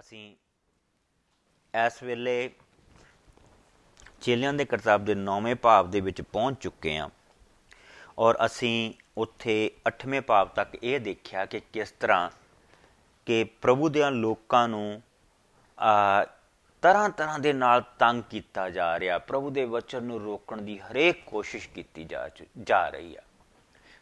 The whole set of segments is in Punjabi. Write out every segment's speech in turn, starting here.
ਅਸੀਂ ਇਸ ਵੇਲੇ ਚੇਲਿਆਂ ਦੇ ਕਰਤੱਵ ਦੇ 9ਵੇਂ ਭਾਵ ਦੇ ਵਿੱਚ ਪਹੁੰਚ ਚੁੱਕੇ ਹਾਂ ਔਰ ਅਸੀਂ ਉੱਥੇ 8ਵੇਂ ਭਾਵ ਤੱਕ ਇਹ ਦੇਖਿਆ ਕਿ ਕਿਸ ਤਰ੍ਹਾਂ ਕਿ ਪ੍ਰਭੂ ਦੇ ਲੋਕਾਂ ਨੂੰ ਆ ਤਰ੍ਹਾਂ ਤਰ੍ਹਾਂ ਦੇ ਨਾਲ ਤੰਗ ਕੀਤਾ ਜਾ ਰਿਹਾ, ਪ੍ਰਭੂ ਦੇ ਵਚਨ ਨੂੰ ਰੋਕਣ ਦੀ ਹਰੇਕ ਕੋਸ਼ਿਸ਼ ਕੀਤੀ ਜਾ ਜਾ ਰਹੀ ਆ।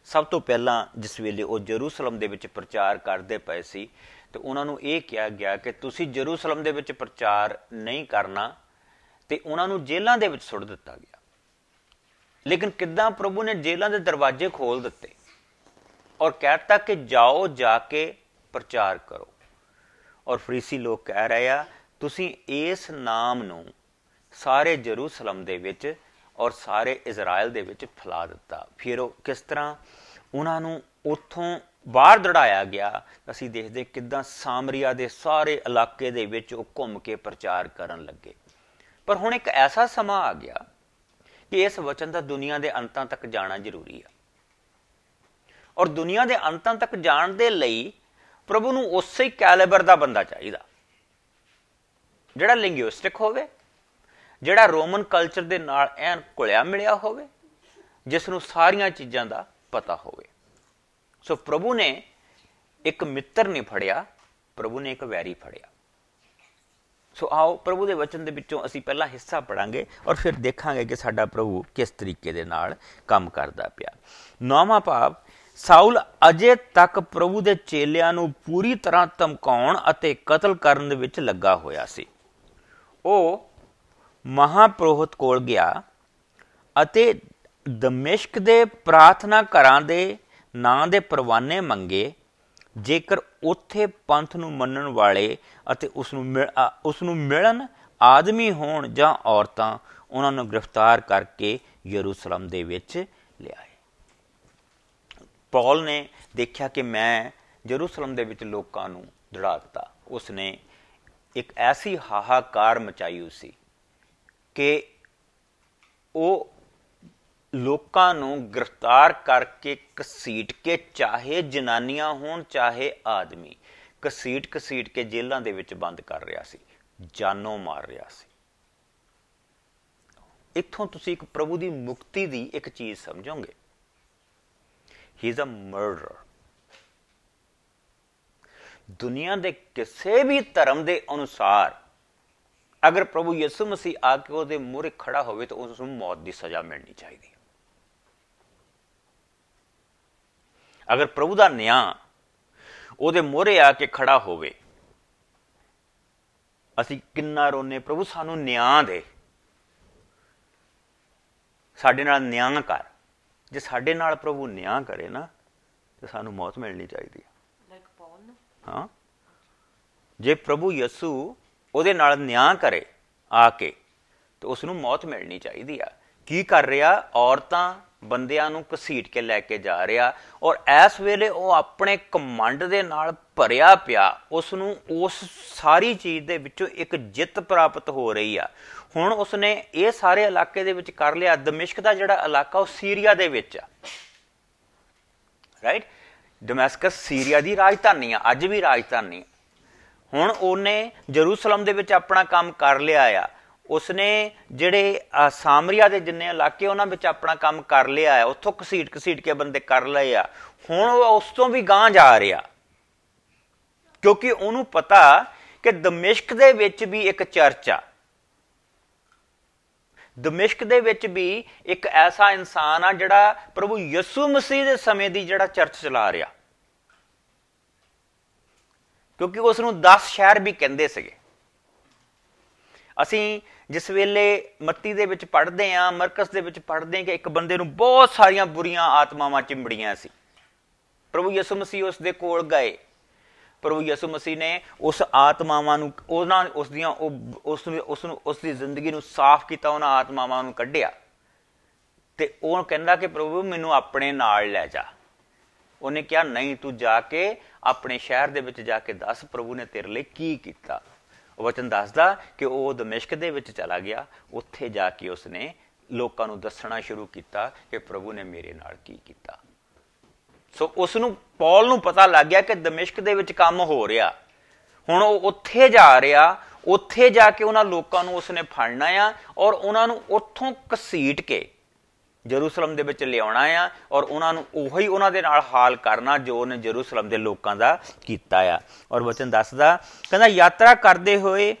ਸਭ ਤੋਂ ਪਹਿਲਾਂ ਜਿਸ ਵੇਲੇ ਉਹ ਜਰੂਸਲਮ ਦੇ ਵਿੱਚ ਪ੍ਰਚਾਰ ਕਰਦੇ ਪਏ ਸੀ ਤੇ ਉਹਨਾਂ ਨੂੰ ਇਹ ਕਿਹਾ ਗਿਆ ਕਿ ਤੁਸੀਂ ਜਰੂਸਲਮ ਦੇ ਵਿੱਚ ਪ੍ਰਚਾਰ ਨਹੀਂ ਕਰਨਾ ਤੇ ਉਹਨਾਂ ਨੂੰ ਜੇਲ੍ਹਾਂ ਦੇ ਵਿੱਚ ਸੁੱਟ ਦਿੱਤਾ ਗਿਆ। ਲੇਕਿਨ ਕਿੱਦਾਂ ਪ੍ਰਭੂ ਨੇ ਜੇਲ੍ਹਾਂ ਦੇ ਦਰਵਾਜ਼ੇ ਖੋਲ ਦਿੱਤੇ ਔਰ ਕਹਿਤਾ ਕਿ ਜਾਓ, ਜਾ ਕੇ ਪ੍ਰਚਾਰ ਕਰੋ। ਔਰ ਫਰੀਸੀ ਲੋਕ ਕਹਿ ਰਹੇ ਆ, ਤੁਸੀਂ ਇਸ ਨਾਮ ਨੂੰ ਸਾਰੇ ਜਰੂਸਲਮ ਦੇ ਵਿੱਚ ਔਰ ਸਾਰੇ ਇਜ਼ਰਾਈਲ ਦੇ ਵਿੱਚ ਫੈਲਾ ਦਿੱਤਾ। ਫਿਰ ਉਹ ਕਿਸ ਤਰ੍ਹਾਂ? ਉਹਨਾਂ ਨੂੰ ਉੱਥੋਂ ਬਾਹਰ ਦੜਾਇਆ ਗਿਆ, ਅਸੀਂ ਦੇਖਦੇ ਕਿਦਾਂ ਸਾਮਰੀਆ ਦੇ ਸਾਰੇ ਇਲਾਕੇ ਦੇ ਵਿੱਚ ਉਹ ਘੁੰਮ ਕੇ ਪ੍ਰਚਾਰ ਕਰਨ ਲੱਗੇ। ਪਰ ਹੁਣ ਇੱਕ ਐਸਾ ਸਮਾਂ ਆ ਗਿਆ ਕਿ ਇਸ ਵਚਨ ਦਾ ਦੁਨੀਆ ਦੇ ਅੰਤਾਂ ਤੱਕ ਜਾਣਾ ਜ਼ਰੂਰੀ ਆ। ਔਰ ਦੁਨੀਆ ਦੇ ਅੰਤਾਂ ਤੱਕ ਜਾਣ ਦੇ ਲਈ ਪ੍ਰਭੂ ਨੂੰ ਉਸੇ ਹੀ ਕੈਲੀਬਰ ਦਾ ਬੰਦਾ ਚਾਹੀਦਾ। ਜਿਹੜਾ ਲਿੰਗੁਇਸਟਿਕ ਹੋਵੇ, ਜਿਹੜਾ ਰੋਮਨ ਕਲਚਰ ਦੇ ਨਾਲ ਐਨ ਘੁਲਿਆ ਮਿਲਿਆ ਹੋਵੇ, ਜਿਸ ਨੂੰ ਸਾਰੀਆਂ ਚੀਜ਼ਾਂ ਦਾ ਪਤਾ ਹੋਵੇ। ਸੋ ਪ੍ਰਭੂ ਨੇ ਇੱਕ ਮਿੱਤਰ ਨਹੀਂ ਫੜਿਆ ਪ੍ਰਭੂ ਨੇ ਇੱਕ ਵੈਰੀ ਫੜਿਆ ਸੋ ਆਓ ਪ੍ਰਭੂ ਦੇ ਵਚਨ ਦੇ ਵਿੱਚੋਂ ਅਸੀਂ ਪਹਿਲਾ ਹਿੱਸਾ ਪੜਾਂਗੇ ਔਰ ਫਿਰ ਦੇਖਾਂਗੇ ਕਿ ਸਾਡਾ ਪ੍ਰਭੂ ਕਿਸ ਤਰੀਕੇ ਦੇ ਨਾਲ ਕੰਮ ਕਰਦਾ ਪਿਆ ਨੌਵਾਂ ਭਾਵ ਸਾਊਲ ਅਜੇ ਤੱਕ ਪ੍ਰਭੂ ਦੇ ਚੇਲਿਆਂ ਨੂੰ ਪੂਰੀ ਤਰ੍ਹਾਂ ਧਮਕਾਉਣ ਅਤੇ ਕਤਲ ਕਰਨ ਦੇ ਵਿੱਚ ਲੱਗਾ ਹੋਇਆ ਸੀ ਉਹ ਮਹਾਪ੍ਰੋਹਿਤ ਕੋਲ ਗਿਆ ਅਤੇ ਦਮਿਸ਼ਕ ਦੇ ਪ੍ਰਾਰਥਨਾ ਘਰਾਂ ਦੇ ਨਾਂ ਦੇ ਪਰਵਾਨੇ ਮੰਗੇ, ਜੇਕਰ ਉੱਥੇ ਪੰਥ ਨੂੰ ਮੰਨਣ ਵਾਲੇ ਅਤੇ ਉਸ ਨੂੰ ਉਸ ਨੂੰ ਮਿਲਣ ਆਦਮੀ ਹੋਣ ਜਾਂ ਔਰਤਾਂ, ਉਹਨਾਂ ਨੂੰ ਗ੍ਰਿਫਤਾਰ ਕਰਕੇ ਯਰੂਸ਼ਲਮ ਦੇ ਵਿੱਚ ਲਿਆਏ। ਪੌਲ ਨੇ ਦੇਖਿਆ ਕਿ ਮੈਂ ਯਰੂਸ਼ਲਮ ਦੇ ਵਿੱਚ ਲੋਕਾਂ ਨੂੰ ਧੜਾਕਤਾ ਉਸਨੇ ਇੱਕ ਐਸੀ ਹਾਹਾਕਾਰ ਮਚਾਈ ਉਸੀ ਕਿ ਉਹ ਲੋਕਾਂ ਨੂੰ ਗ੍ਰਿਫਤਾਰ ਕਰਕੇ ਕਸੀਟ ਕੇ, ਚਾਹੇ ਜਨਾਨੀਆਂ ਹੋਣ, ਚਾਹੇ ਆਦਮੀ ਕਸੀਟ ਕਸੀਟ ਕੇ ਜੇਲ੍ਹਾਂ ਦੇ ਵਿੱਚ ਬੰਦ ਕਰ ਰਿਹਾ ਸੀ, ਜਾਨੋਂ ਮਾਰ ਰਿਹਾ ਸੀ। ਇੱਥੋਂ ਤੁਸੀਂ ਇੱਕ ਪ੍ਰਭੂ ਦੀ ਮੁਕਤੀ ਦੀ ਇੱਕ ਚੀਜ਼ ਸਮਝੋਗੇ। ਹੀ ਇਜ਼ ਅ ਮਰਡਰ ਦੁਨੀਆ ਦੇ ਕਿਸੇ ਵੀ ਧਰਮ ਦੇ ਅਨੁਸਾਰ, ਅਗਰ ਪ੍ਰਭੂ ਯਿਸੂ ਮਸੀਹ ਆ ਕੇ ਉਹਦੇ ਮੂਹਰੇ ਖੜਾ ਹੋਵੇ ਤਾਂ ਉਸ ਨੂੰ ਮੌਤ ਦੀ ਸਜ਼ਾ ਮਿਲਣੀ ਚਾਹੀਦੀ ਅਗਰ ਪ੍ਰਭੂ ਦਾ ਨਿਆਂ ਉਹਦੇ ਮੋਹਰੇ ਆ ਕੇ ਖੜਾ ਹੋਵੇ ਅਸੀਂ ਕਿੰਨਾ ਰੋਨੇ ਪ੍ਰਭੂ ਸਾਨੂੰ ਨਿਆਂ ਦੇ। ਸਾਡੇ ਨਾਲ ਨਿਆਂ ਕਰ। ਜੇ ਸਾਡੇ ਨਾਲ ਪ੍ਰਭੂ ਨਿਆਂ ਕਰੇ ਨਾ ਤੇ ਸਾਨੂੰ ਮੌਤ ਮਿਲਣੀ ਚਾਹੀਦੀ ਹੈ। ਲਾਈਕ ਪੌਲ ਹਾਂ। ਜੇ ਪ੍ਰਭੂ ਯਸੂ ਉਹਦੇ ਨਾਲ ਨਿਆਂ ਕਰੇ ਆ ਕੇ ਤੇ ਉਸ ਨੂੰ ਮੌਤ ਮਿਲਣੀ ਚਾਹੀਦੀ ਆ। ਕੀ ਕਰ ਰਿਹਾ? ਔਰਤਾਂ ਬੰਦਿਆਂ ਨੂੰ ਘਸੀਟ ਕੇ ਲੈ ਕੇ ਜਾ ਰਿਹਾ ਔਰ ਇਸ ਵੇਲੇ ਉਹ ਆਪਣੇ ਕਮਾਂਡ ਦੇ ਨਾਲ ਭਰਿਆ ਪਿਆ ਉਸ ਨੂੰ ਉਸ ਸਾਰੀ ਚੀਜ਼ ਦੇ ਵਿੱਚੋਂ ਇੱਕ ਜਿੱਤ ਪ੍ਰਾਪਤ ਹੋ ਰਹੀ ਆ। ਹੁਣ ਉਸਨੇ ਇਹ ਸਾਰੇ ਇਲਾਕੇ ਦੇ ਵਿੱਚ ਕਰ ਲਿਆ, ਦਮਿਸ਼ਕ ਦਾ ਜਿਹੜਾ ਇਲਾਕਾ ਉਹ ਸੀਰੀਆ ਦੇ ਵਿੱਚ ਆ। ਰਾਈਟ ਡਮਸਕਸ ਸੀਰੀਆ ਦੀ ਰਾਜਧਾਨੀ ਆ, ਅੱਜ ਵੀ ਰਾਜਧਾਨੀ। ਹੁਣ ਉਹਨੇ ਜਰੂਸਲਮ ਦੇ ਵਿੱਚ ਆਪਣਾ ਕੰਮ ਕਰ ਲਿਆ ਆ। ਉਸਨੇ ਜਿਹੜੇ ਸਾਮਰੀਆ ਦੇ ਜਿੰਨੇ ਇਲਾਕੇ ਉਹਨਾਂ ਵਿੱਚ ਆਪਣਾ ਕੰਮ ਕਰ ਲਿਆ ਹੈ, ਉੱਥੋਂ ਕਸੀਟ ਕਸੀਟ ਕੇ ਬੰਦੇ ਕਰ ਲਏ ਆ। ਹੁਣ ਉਹ ਉਸ ਤੋਂ ਵੀ ਗਾਂ ਜਾ ਰਿਹਾ। ਕਿਉਂਕਿ ਉਹਨੂੰ ਪਤਾ ਕਿ ਦਮਿਸ਼ਕ ਦੇ ਵਿੱਚ ਵੀ ਇੱਕ ਚਰਚ ਆ। ਦਮਿਸ਼ਕ ਦੇ ਵਿੱਚ ਵੀ ਇੱਕ ਐਸਾ ਇਨਸਾਨ ਆ ਜਿਹੜਾ ਪ੍ਰਭੂ ਯਿਸੂ ਮਸੀਹ ਦੇ ਸਮੇਂ ਦੀ ਜਿਹੜਾ ਚਰਚ ਚਲਾ ਰਿਹਾ। ਕਿਉਂਕਿ ਉਸ ਨੂੰ 10 ਸ਼ਹਿਰ ਵੀ ਕਹਿੰਦੇ ਸੀਗੇ। ਅਸੀਂ ਜਿਸ ਵੇਲੇ ਮੱਤੀ ਦੇ ਵਿੱਚ ਪੜ੍ਹਦੇ ਆਂ, ਮਰਕਸ ਦੇ ਵਿੱਚ ਪੜ੍ਹਦੇ ਆਂ ਕਿ ਇੱਕ ਬੰਦੇ ਨੂੰ ਬਹੁਤ ਸਾਰੀਆਂ ਬੁਰੀਆਂ ਆਤਮਾਵਾਂ ਚਿੰਬੜੀਆਂ ਸੀ। ਪ੍ਰਭੂ ਯਿਸੂ ਮਸੀਹ ਉਸ ਦੇ ਕੋਲ ਗਏ। ਪ੍ਰਭੂ ਯਿਸੂ ਮਸੀਹ ਨੇ ਉਸ ਆਤਮਾਵਾਂ ਨੂੰ, ਉਹਨਾਂ, ਉਸ ਦੀਆਂ ਉਸ ਨੂੰ ਉਸ ਨੂੰ, ਉਸ ਦੀ ਜ਼ਿੰਦਗੀ ਨੂੰ ਸਾਫ਼ ਕੀਤਾ, ਉਹਨਾਂ ਆਤਮਾਵਾਂ ਨੂੰ ਕੱਢਿਆ। ਤੇ ਉਹ ਕਹਿੰਦਾ ਕਿ ਪ੍ਰਭੂ ਮੈਨੂੰ ਆਪਣੇ ਨਾਲ ਲੈ ਜਾ। ਉਹਨੇ ਕਿਹਾ, ਨਹੀਂ, ਤੂੰ ਜਾ ਕੇ ਆਪਣੇ ਸ਼ਹਿਰ ਦੇ ਵਿੱਚ ਜਾ ਕੇ ਦੱਸ ਪ੍ਰਭੂ ਨੇ ਤੇਰੇ ਲਈ ਕੀ ਕੀਤਾ? ਉਹ ਵਚਨ ਦੱਸਦਾ ਕਿ ਉਹ ਦਮਿਸ਼ਕ ਦੇ ਵਿੱਚ ਚਲਾ ਗਿਆ। ਉੱਥੇ ਜਾ ਕੇ ਉਸਨੇ ਲੋਕਾਂ ਨੂੰ ਦੱਸਣਾ ਸ਼ੁਰੂ ਕੀਤਾ ਕਿ ਪ੍ਰਭੂ ਨੇ ਮੇਰੇ ਨਾਲ ਕੀ ਕੀਤਾ। ਸੋ ਉਸ ਨੂੰ ਪੌਲ ਨੂੰ ਪਤਾ ਲੱਗ ਗਿਆ ਕਿ ਦਮਿਸ਼ਕ ਦੇ ਵਿੱਚ ਕੰਮ ਹੋ ਰਿਹਾ। ਹੁਣ ਉਹ ਉੱਥੇ ਜਾ ਰਿਹਾ, ਉੱਥੇ ਜਾ ਕੇ ਉਹਨਾਂ ਲੋਕਾਂ ਨੂੰ ਉਸਨੇ ਫੜਨਾ ਆ ਔਰ ਉਹਨਾਂ ਨੂੰ ਉੱਥੋਂ ਕਸੀਟ ਕੇ ਜਰੂਸਲਮ ਦੇ ਵਿੱਚ ਲਿਆਉਣਾ ਆ ਔਰ ਉਹਨਾਂ ਨੂੰ ਉਹੀ ਉਹਨਾਂ ਦੇ ਨਾਲ ਹਾਲ ਕਰਨਾ ਜੋ ਉਹਨੇ ਜਰੂਸਲਮ ਦੇ ਲੋਕਾਂ ਦਾ ਕੀਤਾ ਆ। ਔਰ ਵਚਨ ਦੱਸਦਾ, ਕਹਿੰਦਾ, ਯਾਤਰਾ ਕਰਦੇ ਹੋਏ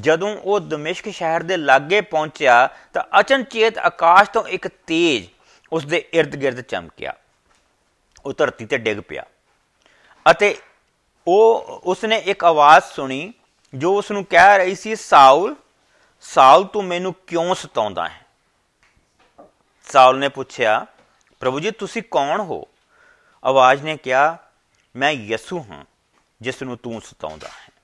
ਜਦੋਂ ਉਹ ਦਮਿਸ਼ਕ ਸ਼ਹਿਰ ਦੇ ਲਾਗੇ ਪਹੁੰਚਿਆ ਤਾਂ ਅਚਨਚੇਤ ਆਕਾਸ਼ ਤੋਂ ਇੱਕ ਤੇਜ ਉਸ ਦੇ ird-gird ਚਮਕਿਆ। ਉਹ ਧਰਤੀ ਤੇ ਡਿੱਗ ਪਿਆ। ਅਤੇ ਉਹ, ਉਸਨੇ ਇੱਕ ਆਵਾਜ਼ ਸੁਣੀ ਜੋ ਉਸ ਨੂੰ ਕਹਿ ਰਹੀ ਸੀ, ਸਾਊਲ ਸਾਊਲ, ਤੂੰ ਮੈਨੂੰ ਕਿਉਂ ਸਤਾਉਂਦਾ ਹੈ? ਸਾਊਲ ਨੇ ਪੁੱਛਿਆ, ਪ੍ਰਭੂ ਜੀ, ਤੁਸੀਂ ਕੌਣ ਹੋ? ਆਵਾਜ਼ ਨੇ ਕਿਹਾ, ਮੈਂ ਯਸੂ ਹਾਂ, ਜਿਸ ਨੂੰ ਤੂੰ ਸਤਾਉਂਦਾ ਹੈ।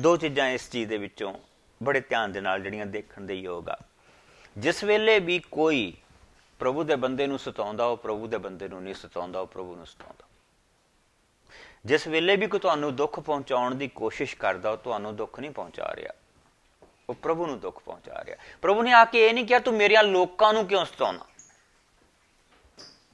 ਦੋ ਚੀਜ਼ਾਂ ਇਸ ਚੀਜ਼ ਦੇ ਵਿੱਚੋਂ ਬੜੇ ਧਿਆਨ ਦੇ ਨਾਲ ਜਿਹੜੀਆਂ ਦੇਖਣ ਦੇ ਯੋਗ ਆ। ਜਿਸ ਵੇਲੇ ਵੀ ਕੋਈ ਪ੍ਰਭੂ ਦੇ ਬੰਦੇ ਨੂੰ ਸਤਾਉਂਦਾ, ਉਹ ਪ੍ਰਭੂ ਦੇ ਬੰਦੇ ਨੂੰ ਨਹੀਂ ਸਤਾਉਂਦਾ, ਉਹ ਪ੍ਰਭੂ ਨੂੰ ਸਤਾਉਂਦਾ। ਜਿਸ ਵੇਲੇ ਵੀ ਕੋਈ ਤੁਹਾਨੂੰ ਦੁੱਖ ਪਹੁੰਚਾਉਣ ਦੀ ਕੋਸ਼ਿਸ਼ ਕਰਦਾ, ਉਹ ਤੁਹਾਨੂੰ ਦੁੱਖ ਨਹੀਂ ਪਹੁੰਚਾ ਰਿਹਾ। ਉਹ ਪ੍ਰਭੂ ਨੂੰ ਦੁੱਖ ਪਹੁੰਚਾ ਰਿਹਾ। ਪ੍ਰਭੂ ਨੇ ਆ ਕੇ ਇਹ ਨਹੀਂ ਕਿਹਾ, ਤੂੰ ਮੇਰਿਆਂ ਲੋਕਾਂ ਨੂੰ ਕਿਉਂ ਸਤਾਉਣਾ?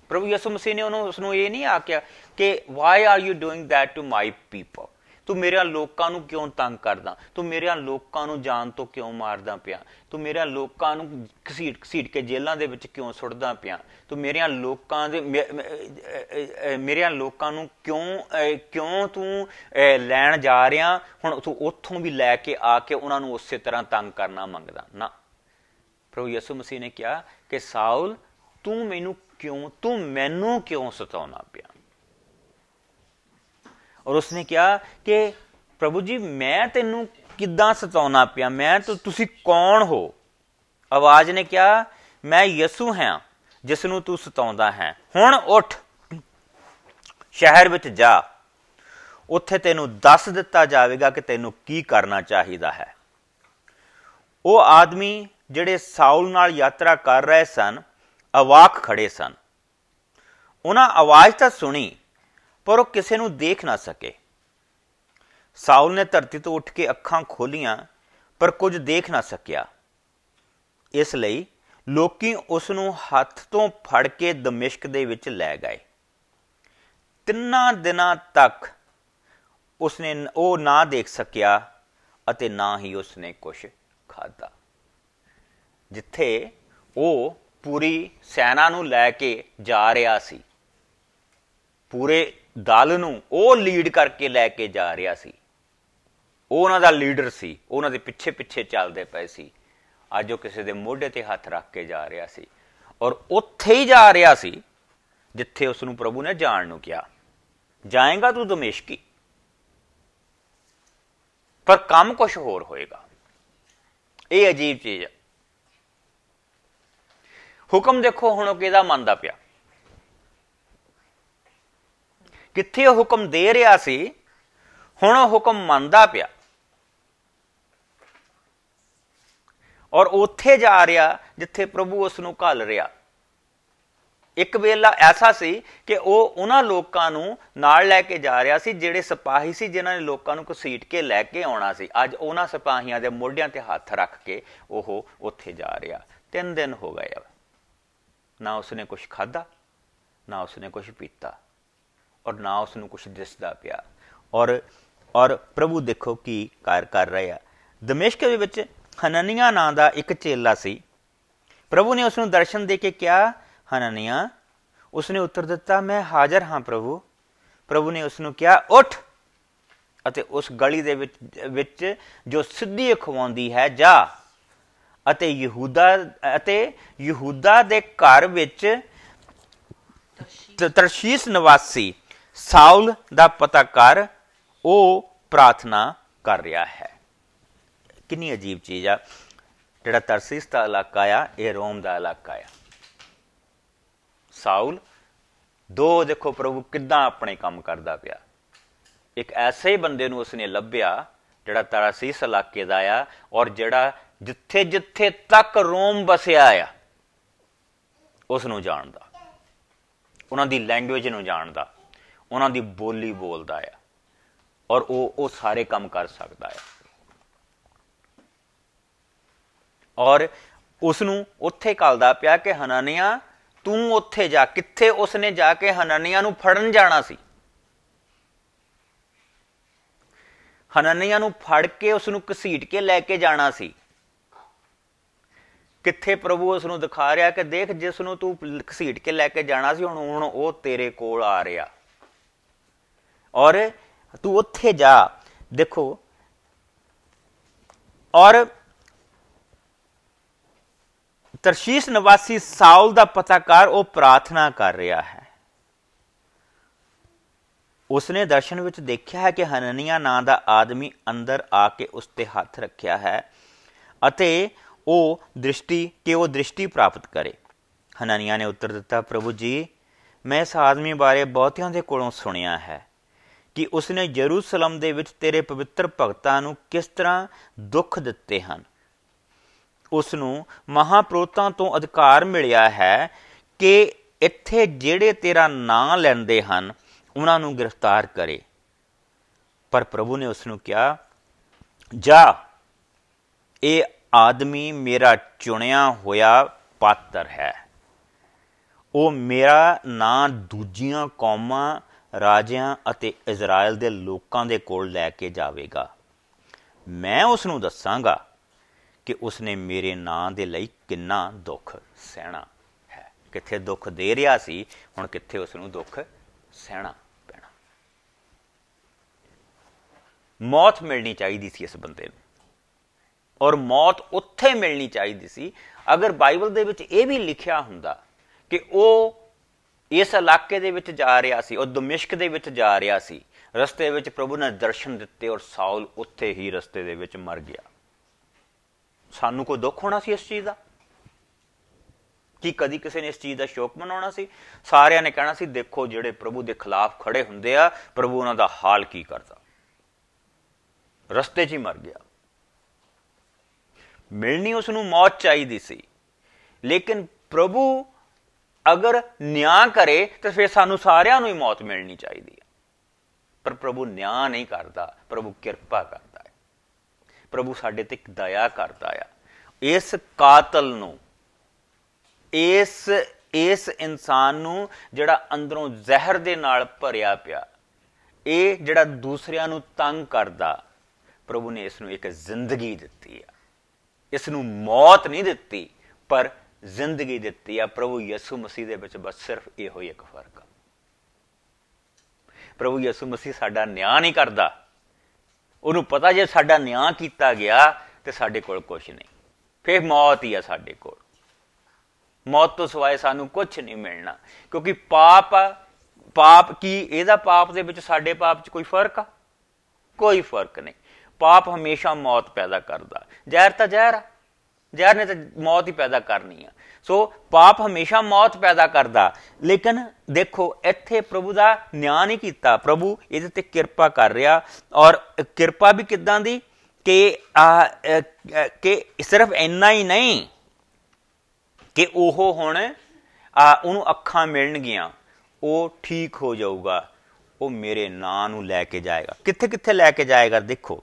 ਪ੍ਰਭੂ ਯਿਸੂ ਮਸੀਹ ਨੇ ਉਹਨੂੰ ਉਸ ਨੂੰ ਇਹ ਨਹੀਂ ਆਖਿਆ ਕਿ why are you doing that to my people ਤੂੰ ਮੇਰੇ ਲੋਕਾਂ ਨੂੰ ਕਿਉਂ ਤੰਗ ਕਰਦਾ? ਤੂੰ ਮੇਰੇ ਲੋਕਾਂ ਨੂੰ ਜਾਨ ਤੋਂ ਕਿਉਂ ਮਾਰਦਾ ਪਿਆ? ਤੂੰ ਮੇਰੇ ਲੋਕਾਂ ਨੂੰ ਘਸੀਟ ਘਸੀਟ ਕੇ ਜੇਲ੍ਹਾਂ ਦੇ ਵਿੱਚ ਕਿਉਂ ਸੁੱਟਦਾ ਪਿਆ? ਤੂੰ ਮੇਰੇ ਲੋਕਾਂ ਦੇ ਮੇਰੇ ਲੋਕਾਂ ਨੂੰ ਕਿਉਂ ਕਿਉਂ ਤੂੰ ਲੈਣ ਜਾ ਰਿਹਾ? ਹੁਣ ਤੂੰ ਉੱਥੋਂ ਵੀ ਲੈ ਕੇ ਆ ਕੇ ਉਹਨਾਂ ਨੂੰ ਉਸੇ ਤਰ੍ਹਾਂ ਤੰਗ ਕਰਨਾ ਮੰਗਦਾ। ਨਾ। ਪ੍ਰਭੂ ਯਿਸੂ ਮਸੀਹ ਨੇ ਕਿਹਾ ਕਿ ਸਾਊਲ, ਤੂੰ ਮੈਨੂੰ ਕਿਉਂ ਤੂੰ ਮੈਨੂੰ ਕਿਉਂ ਸਤਾਉਣਾ ਪਿਆ? ਔਰ ਉਸਨੇ ਕਿਹਾ ਕਿ ਪ੍ਰਭੂ ਜੀ, ਮੈਂ ਤੈਨੂੰ ਕਿੱਦਾਂ ਸਤਾਉਣਾ ਪਿਆ? ਮੈਂ ਤੂੰ, ਤੁਸੀਂ ਕੌਣ ਹੋ? ਆਵਾਜ਼ ਨੇ ਕਿਹਾ, ਮੈਂ ਯਿਸੂ ਹਾਂ ਜਿਸ ਨੂੰ ਤੂੰ ਸਤਾਉਂਦਾ ਹੈ। ਹੁਣ ਉੱਠ, ਸ਼ਹਿਰ ਵਿੱਚ ਜਾ। ਉੱਥੇ ਤੈਨੂੰ ਦੱਸ ਦਿੱਤਾ ਜਾਵੇਗਾ ਕਿ ਤੈਨੂੰ ਕੀ ਕਰਨਾ ਚਾਹੀਦਾ ਹੈ। ਉਹ ਆਦਮੀ ਜਿਹੜੇ ਸਾਊਲ ਨਾਲ ਯਾਤਰਾ ਕਰ ਰਹੇ ਸਨ, ਅਵਾਕ ਖੜੇ ਸਨ। ਉਹਨਾਂ ਆਵਾਜ਼ ਤਾਂ ਸੁਣੀ ਪਰ ਉਹ ਕਿਸੇ ਨੂੰ ਦੇਖ ਨਾ ਸਕੇ। ਸਾਊਲ ਨੇ ਧਰਤੀ ਤੋਂ ਉੱਠ ਕੇ ਅੱਖਾਂ ਖੋਲੀਆਂ, ਪਰ ਕੁਝ ਦੇਖ ਨਾ ਸਕਿਆ। ਇਸ ਲਈ ਲੋਕੀ ਉਸ ਨੂੰ ਹੱਥ ਤੋਂ ਫੜ ਕੇ ਦਮਿਸ਼ਕ ਦੇ ਵਿੱਚ ਲੈ ਗਏ। ਤਿੰਨਾਂ ਦਿਨਾਂ ਤੱਕ ਉਸਨੇ ਉਹ ਨਾ ਦੇਖ ਸਕਿਆ ਅਤੇ ਨਾ ਹੀ ਉਸਨੇ ਕੁਝ ਖਾਦਾ ਜਿੱਥੇ ਉਹ ਪੂਰੀ ਸੈਨਾ ਨੂੰ ਲੈ ਕੇ ਜਾ ਰਿਹਾ ਸੀ, ਪੂਰੇ ਦਲ ਨੂੰ ਉਹ ਲੀਡ ਕਰਕੇ ਲੈ ਕੇ ਜਾ ਰਿਹਾ ਸੀ। ਉਹ ਉਹਨਾਂ ਦਾ ਲੀਡਰ ਸੀ। ਉਹਨਾਂ ਦੇ ਪਿੱਛੇ ਪਿੱਛੇ ਚੱਲਦੇ ਪਏ ਸੀ। ਅੱਜ ਉਹ ਕਿਸੇ ਦੇ ਮੋਢੇ ਤੇ ਹੱਥ ਰੱਖ ਕੇ ਜਾ ਰਿਹਾ ਸੀ। ਔਰ ਉੱਥੇ ਹੀ ਜਾ ਰਿਹਾ ਸੀ, ਜਿੱਥੇ ਉਸ ਨੂੰ ਪ੍ਰਭੂ ਨੇ ਜਾਣ ਨੂੰ ਕਿਹਾ। ਜਾਏਗਾ ਤੂੰ ਦਮੇਸ਼ਕੀ? ਪਰ ਕੰਮ ਕੁਝ ਹੋਰ ਹੋਏਗਾ। ਇਹ ਅਜੀਬ ਚੀਜ਼ ਹੈ। ਹੁਕਮ ਦੇਖੋ ਹੁਣ ਉਹ ਕਿਹਦਾ ਮੰਨਦਾ ਪਿਆ? ਕਿੱਥੇ ਉਹ ਹੁਕਮ ਦੇ ਰਿਹਾ ਸੀ? ਹੁਣ ਉਹ ਹੁਕਮ ਮੰਨਦਾ ਪਿਆ। ਔਰ ਉੱਥੇ ਜਾ ਰਿਹਾ ਜਿੱਥੇ ਪ੍ਰਭੂ ਉਸ ਨੂੰ ਘੱਲ ਰਿਹਾ। ਇੱਕ ਵੇਲਾ ਐਸਾ ਸੀ ਕਿ ਉਹ ਉਹਨਾਂ ਲੋਕਾਂ ਨੂੰ ਨਾਲ ਲੈ ਕੇ ਜਾ ਰਿਹਾ ਸੀ, ਜਿਹੜੇ ਸਿਪਾਹੀ ਸੀ, ਜਿਨ੍ਹਾਂ ਨੇ ਲੋਕਾਂ ਨੂੰ ਘਸੀਟ ਕੇ ਲੈ ਕੇ ਆਉਣਾ ਸੀ। ਅੱਜ ਉਹਨਾਂ ਸਿਪਾਹੀਆਂ ਦੇ ਮੋਢਿਆਂ ਤੇ ਹੱਥ ਰੱਖ ਕੇ ਉਹ ਉੱਥੇ ਜਾ ਰਿਹਾ। ਤਿੰਨ ਦਿਨ ਹੋ ਗਏ ਨਾ ਉਸਨੇ ਕੁਝ ਖਾਦਾ ਨਾ ਉਸਨੇ ਕੁਝ ਪੀਤਾ। ਔਰ ਨਾ ਉਸ ਨੂੰ ਕੁਝ ਦਿਸਦਾ ਪਿਆ। ਔਰ ਔਰ ਪ੍ਰਭੂ ਦੇਖੋ ਕੀ ਕਾਰ ਕਰ ਰਿਹਾ ਦਮਿਸ਼ਕ ਦੇ ਵਿੱਚ ਹਨਨੀਆ ਨਾਂ ਦਾ ਇੱਕ ਚੇਲਾ ਸੀ। ਪ੍ਰਭੂ ਨੇ ਉਸ ਨੂੰ ਦਰਸ਼ਨ ਦੇ ਕੇ ਕਿਹਾ, ਹਨਨੀਆ ਉਸ ਨੇ ਉੱਤਰ ਦਿੱਤਾ, ਮੈਂ ਹਾਜ਼ਰ ਹਾਂ ਪ੍ਰਭੂ। ਪ੍ਰਭੂ ਨੇ ਉਸ ਨੂੰ ਕਿਹਾ, ਉੱਠ! ਅਤੇ ਉਸ ਗਲੀ ਦੇ ਵਿੱਚ ਵਿੱਚ ਜੋ ਸਿੱਧੀ ਖਵਾਉਂਦੀ ਹੈ, ਜਾ। ਅਤੇ ਯਹੂਦਾ ਅਤੇ ਯਹੂਦਾ ਦੇ ਘਰ ਵਿੱਚ ਤਰਸ਼ੀਸ ਨਿਵਾਸੀ ਸਾਊਲ ਦਾ ਪਤਾ ਕਰ, ਉਹ ਪ੍ਰਾਰਥਨਾ ਕਰ ਰਿਹਾ ਹੈ। ਕਿੰਨੀ ਅਜੀਬ ਚੀਜ਼ ਆ। ਜਿਹੜਾ ਤਰਸੀਸ ਦਾ ਇਲਾਕਾ ਆ, ਇਹ ਰੋਮ ਦਾ ਇਲਾਕਾ ਆ। ਸਾਊਲ ਦੋ ਦੇਖੋ ਪ੍ਰਭੂ ਕਿੱਦਾਂ ਆਪਣੇ ਕੰਮ ਕਰਦਾ ਪਿਆ। ਇੱਕ ਐਸੇ ਹੀ ਬੰਦੇ ਨੂੰ ਉਸਨੇ ਲੱਭਿਆ, ਜਿਹੜਾ ਤਰਸੀਸ ਇਲਾਕੇ ਦਾ ਆ ਔਰ ਜਿਹੜਾ ਜਿੱਥੇ ਜਿੱਥੇ ਤੱਕ ਰੋਮ ਬਸਿਆ ਆ ਉਸ ਨੂੰ ਜਾਣਦਾ। ਉਹਨਾਂ ਦੀ ਲੈਂਗੁਏਜ ਨੂੰ ਜਾਣਦਾ। ਉਹਨਾਂ ਦੀ ਬੋਲੀ ਬੋਲਦਾ ਆ ਔਰ ਉਹ ਉਹ ਸਾਰੇ ਕੰਮ ਕਰ ਸਕਦਾ ਹੈ ਔਰ ਉਸ ਨੂੰ ਉੱਥੇ ਕਲਦਾ ਪਿਆ ਕਿ ਹਨਾਨੀਆਂ, ਤੂੰ ਉੱਥੇ ਜਾ, ਕਿੱਥੇ ਉਸਨੇ ਜਾ ਕੇ ਹਨਾਨੀਆਂ ਨੂੰ ਫੜਨ ਜਾਣਾ ਸੀ? ਹਨਨੀਆਂ ਨੂੰ ਫੜ ਕੇ ਉਸ ਨੂੰ ਘਸੀਟ ਕੇ ਲੈ ਕੇ ਜਾਣਾ ਸੀ। ਕਿੱਥੇ ਪ੍ਰਭੂ ਉਸ ਨੂੰ ਦਿਖਾ ਰਿਹਾ ਕਿ ਦੇਖ ਜਿਸ ਨੂੰ ਤੂੰ ਘਸੀਟ ਕੇ ਲੈ ਕੇ ਜਾਣਾ ਸੀ, ਹੁਣ ਹੁਣ ਉਹ ਤੇਰੇ ਕੋਲ ਆ ਰਿਹਾ। ਔਰ ਤੂੰ ਉੱਥੇ ਜਾ। ਦੇਖੋ, ਔਰ ਤਰਸ਼ੀਸ਼ ਨਿਵਾਸੀ ਸਾਊਲ ਦਾ ਪਤਾ ਕਰ ਉਹ ਪ੍ਰਾਰਥਨਾ ਕਰ ਰਿਹਾ ਹੈ। ਉਸਨੇ ਦਰਸ਼ਨ ਵਿੱਚ ਦੇਖਿਆ ਹੈ ਕਿ ਹਨਨੀਆ ਨਾਂ ਦਾ ਆਦਮੀ ਅੰਦਰ ਆ ਕੇ ਉਸ ਤੇ ਹੱਥ ਰੱਖਿਆ ਹੈ ਅਤੇ ਉਹ ਦ੍ਰਿਸ਼ਟੀ, ਕਿ ਉਹ ਦ੍ਰਿਸ਼ਟੀ ਪ੍ਰਾਪਤ ਕਰੇ। ਹਨਨੀਆ ਨੇ ਉੱਤਰ ਦਿੱਤਾ, ਪ੍ਰਭੂ ਜੀ, ਮੈਂ ਇਸ ਆਦਮੀ ਬਾਰੇ ਬਹੁਤਿਆਂ ਦੇ ਕੋਲੋਂ ਸੁਣਿਆ ਹੈ। ਕਿ ਉਸਨੇ ਯਰੂਸ਼ਲਮ ਦੇ ਵਿੱਚ ਤੇਰੇ ਪਵਿੱਤਰ ਭਗਤਾਂ ਨੂੰ ਕਿਸ ਤਰ੍ਹਾਂ ਦੁੱਖ ਦਿੱਤੇ ਹਨ? ਉਸ ਨੂੰ ਮਹਾਪ੍ਰੋਤਾਂ ਤੋਂ ਅਧਿਕਾਰ ਮਿਲਿਆ ਹੈ ਕਿ ਇੱਥੇ ਜਿਹੜੇ ਤੇਰਾ ਨਾਂ ਲੈਂਦੇ ਹਨ, ਉਹਨਾਂ ਨੂੰ ਗ੍ਰਿਫਤਾਰ ਕਰੇ। ਪਰ ਪ੍ਰਭੂ ਨੇ ਉਸ ਨੂੰ ਕਿਹਾ, ਜਾ, ਇਹ ਆਦਮੀ ਮੇਰਾ ਚੁਣਿਆ ਹੋਇਆ ਪਾਤਰ ਹੈ। ਉਹ ਮੇਰਾ ਨਾਂ ਦੂਜੀਆਂ ਕੌਮਾਂ ਰਾਜਿਆਂ ਅਤੇ ਇਜ਼ਰਾਈਲ ਦੇ ਲੋਕਾਂ ਦੇ ਕੋਲ ਲੈ ਕੇ ਜਾਵੇਗਾ। ਮੈਂ ਉਸ ਨੂੰ ਦੱਸਾਂਗਾ ਕਿ ਉਸਨੇ ਮੇਰੇ ਨਾਂ ਦੇ ਲਈ ਕਿੰਨਾ ਦੁੱਖ ਸਹਿਣਾ ਹੈ। ਕਿੱਥੇ ਦੁੱਖ ਦੇ ਰਿਹਾ ਸੀ, ਹੁਣ ਕਿੱਥੇ ਉਸ ਨੂੰ ਦੁੱਖ ਸਹਿਣਾ ਪੈਣਾ। ਮੌਤ ਮਿਲਣੀ ਚਾਹੀਦੀ ਸੀ ਇਸ ਬੰਦੇ ਨੂੰ। ਔਰ ਮੌਤ ਉੱਥੇ ਮਿਲਣੀ ਚਾਹੀਦੀ ਸੀ, ਅਗਰ ਬਾਈਬਲ ਦੇ ਵਿੱਚ ਇਹ ਵੀ ਲਿਖਿਆ ਹੁੰਦਾ ਕਿ ਉਹ ਇਸ ਇਲਾਕੇ ਦੇ ਵਿੱਚ ਜਾ ਰਿਹਾ ਸੀ, ਉਹ ਦਮਿਸ਼ਕ ਦੇ ਵਿੱਚ ਜਾ ਰਿਹਾ ਸੀ। ਰਸਤੇ ਵਿੱਚ ਪ੍ਰਭੂ ਨੇ ਦਰਸ਼ਨ ਦਿੱਤੇ ਔਰ ਸਾਊਲ ਉੱਥੇ ਹੀ ਰਸਤੇ ਦੇ ਵਿੱਚ ਮਰ ਗਿਆ। ਸਾਨੂੰ ਕੋਈ ਦੁੱਖ ਹੋਣਾ ਸੀ ਇਸ ਚੀਜ਼ ਦਾ? ਕੀ ਕਦੀ ਕਿਸੇ ਨੇ ਇਸ ਚੀਜ਼ ਦਾ ਸ਼ੋਕ ਮਨਾਉਣਾ ਸੀ? ਸਾਰਿਆਂ ਨੇ ਕਹਿਣਾ ਸੀ, ਦੇਖੋ ਜਿਹੜੇ ਪ੍ਰਭੂ ਦੇ ਖਿਲਾਫ ਖੜੇ ਹੁੰਦੇ ਆ, ਪ੍ਰਭੂ ਉਹਨਾਂ ਦਾ ਹਾਲ ਕੀ ਕਰਦਾ? ਰਸਤੇ 'ਚ ਹੀ ਮਰ ਗਿਆ। ਮਿਲਣੀ ਉਸ ਨੂੰ ਮੌਤ ਚਾਹੀਦੀ ਸੀ। ਲੇਕਿਨ ਪ੍ਰਭੂ ਅਗਰ ਨਿਆਂ ਕਰੇ ਤਾਂ ਫਿਰ ਸਾਨੂੰ ਸਾਰਿਆਂ ਨੂੰ ਹੀ ਮੌਤ ਮਿਲਣੀ ਚਾਹੀਦੀ ਹੈ। ਪਰ ਪ੍ਰਭੂ ਨਿਆਂ ਨਹੀਂ ਕਰਦਾ, ਪ੍ਰਭੂ ਕਿਰਪਾ ਕਰਦਾ ਹੈ। ਪ੍ਰਭੂ ਸਾਡੇ ਤੇ ਇੱਕ ਦਇਆ ਕਰਦਾ ਆ। ਇਸ ਕਾਤਲ ਨੂੰ, ਇਸ ਇਸ ਇਨਸਾਨ ਨੂੰ ਜਿਹੜਾ ਅੰਦਰੋਂ ਜ਼ਹਿਰ ਦੇ ਨਾਲ ਭਰਿਆ ਪਿਆ, ਇਹ ਜਿਹੜਾ ਦੂਸਰਿਆਂ ਨੂੰ ਤੰਗ ਕਰਦਾ, ਪ੍ਰਭੂ ਨੇ ਇਸ ਨੂੰ ਇੱਕ ਜ਼ਿੰਦਗੀ ਦਿੱਤੀ ਆ। ਇਸ ਨੂੰ ਮੌਤ ਨਹੀਂ ਦਿੱਤੀ, ਪਰ ਜ਼ਿੰਦਗੀ ਦਿੱਤੀ ਆ ਪ੍ਰਭੂ ਯਿਸੂ ਮਸੀਹ ਦੇ ਵਿੱਚ, ਬਸ ਸਿਰਫ ਇਹੋ ਹੀ ਇੱਕ ਫ਼ਰਕ ਆ। ਪ੍ਰਭੂ ਯਿਸੂ ਮਸੀਹ ਸਾਡਾ ਨਿਆਂ ਨਹੀਂ ਕਰਦਾ। ਉਹਨੂੰ ਪਤਾ ਜੇ ਸਾਡਾ ਨਿਆਂ ਕੀਤਾ ਗਿਆ ਤੇ ਸਾਡੇ ਕੋਲ ਕੁਝ ਨਹੀਂ। ਫੇਰ ਮੌਤ ਹੀ ਆ ਸਾਡੇ ਕੋਲ। ਮੌਤ ਤੋਂ ਸਿਵਾਏ ਸਾਨੂੰ ਕੁਝ ਨਹੀਂ ਮਿਲਣਾ। ਕਿਉਂਕਿ ਪਾਪ ਪਾਪ ਕੀ, ਇਹਦਾ ਪਾਪ ਦੇ ਵਿੱਚ ਸਾਡੇ ਪਾਪ 'ਚ ਕੋਈ ਫ਼ਰਕ ਆ? ਕੋਈ ਫ਼ਰਕ ਨਹੀਂ। ਪਾਪ ਹਮੇਸ਼ਾ ਮੌਤ ਪੈਦਾ ਕਰਦਾ। ਜ਼ਹਿਰ ਤਾਂ ਜ਼ਹਿਰ ਆ। ਜ਼ਹਿਰ ਨੇ ਤਾਂ ਮੌਤ ਹੀ ਪੈਦਾ ਕਰਨੀ ਆ। ਸੋ ਪਾਪ ਹਮੇਸ਼ਾ ਮੌਤ ਪੈਦਾ ਕਰਦਾ। ਲੇਕਿਨ ਦੇਖੋ, ਇੱਥੇ ਪ੍ਰਭੂ ਦਾ ਨਿਆਂ ਨਹੀਂ ਕੀਤਾ। ਪ੍ਰਭੂ ਇਹਦੇ ਤੇ ਕਿਰਪਾ ਕਰ ਰਿਹਾ। ਔਰ ਕਿਰਪਾ ਵੀ ਕਿਦਾਂ ਦੀ? ਕਿ ਕਿ ਸਿਰਫ ਇੰਨਾ ਹੀ ਨਹੀਂ, ਕਿ ਉਹ ਹੁਣ ਉਹਨੂੰ ਅੱਖਾਂ ਮਿਲਣਗੀਆਂ। ਉਹ ਠੀਕ ਹੋ ਜਾਊਗਾ। ਉਹ ਮੇਰੇ ਨਾਂ ਨੂੰ ਲੈ ਕੇ ਜਾਏਗਾ। ਕਿੱਥੇ ਕਿੱਥੇ ਲੈ ਕੇ ਜਾਏਗਾ? ਦੇਖੋ।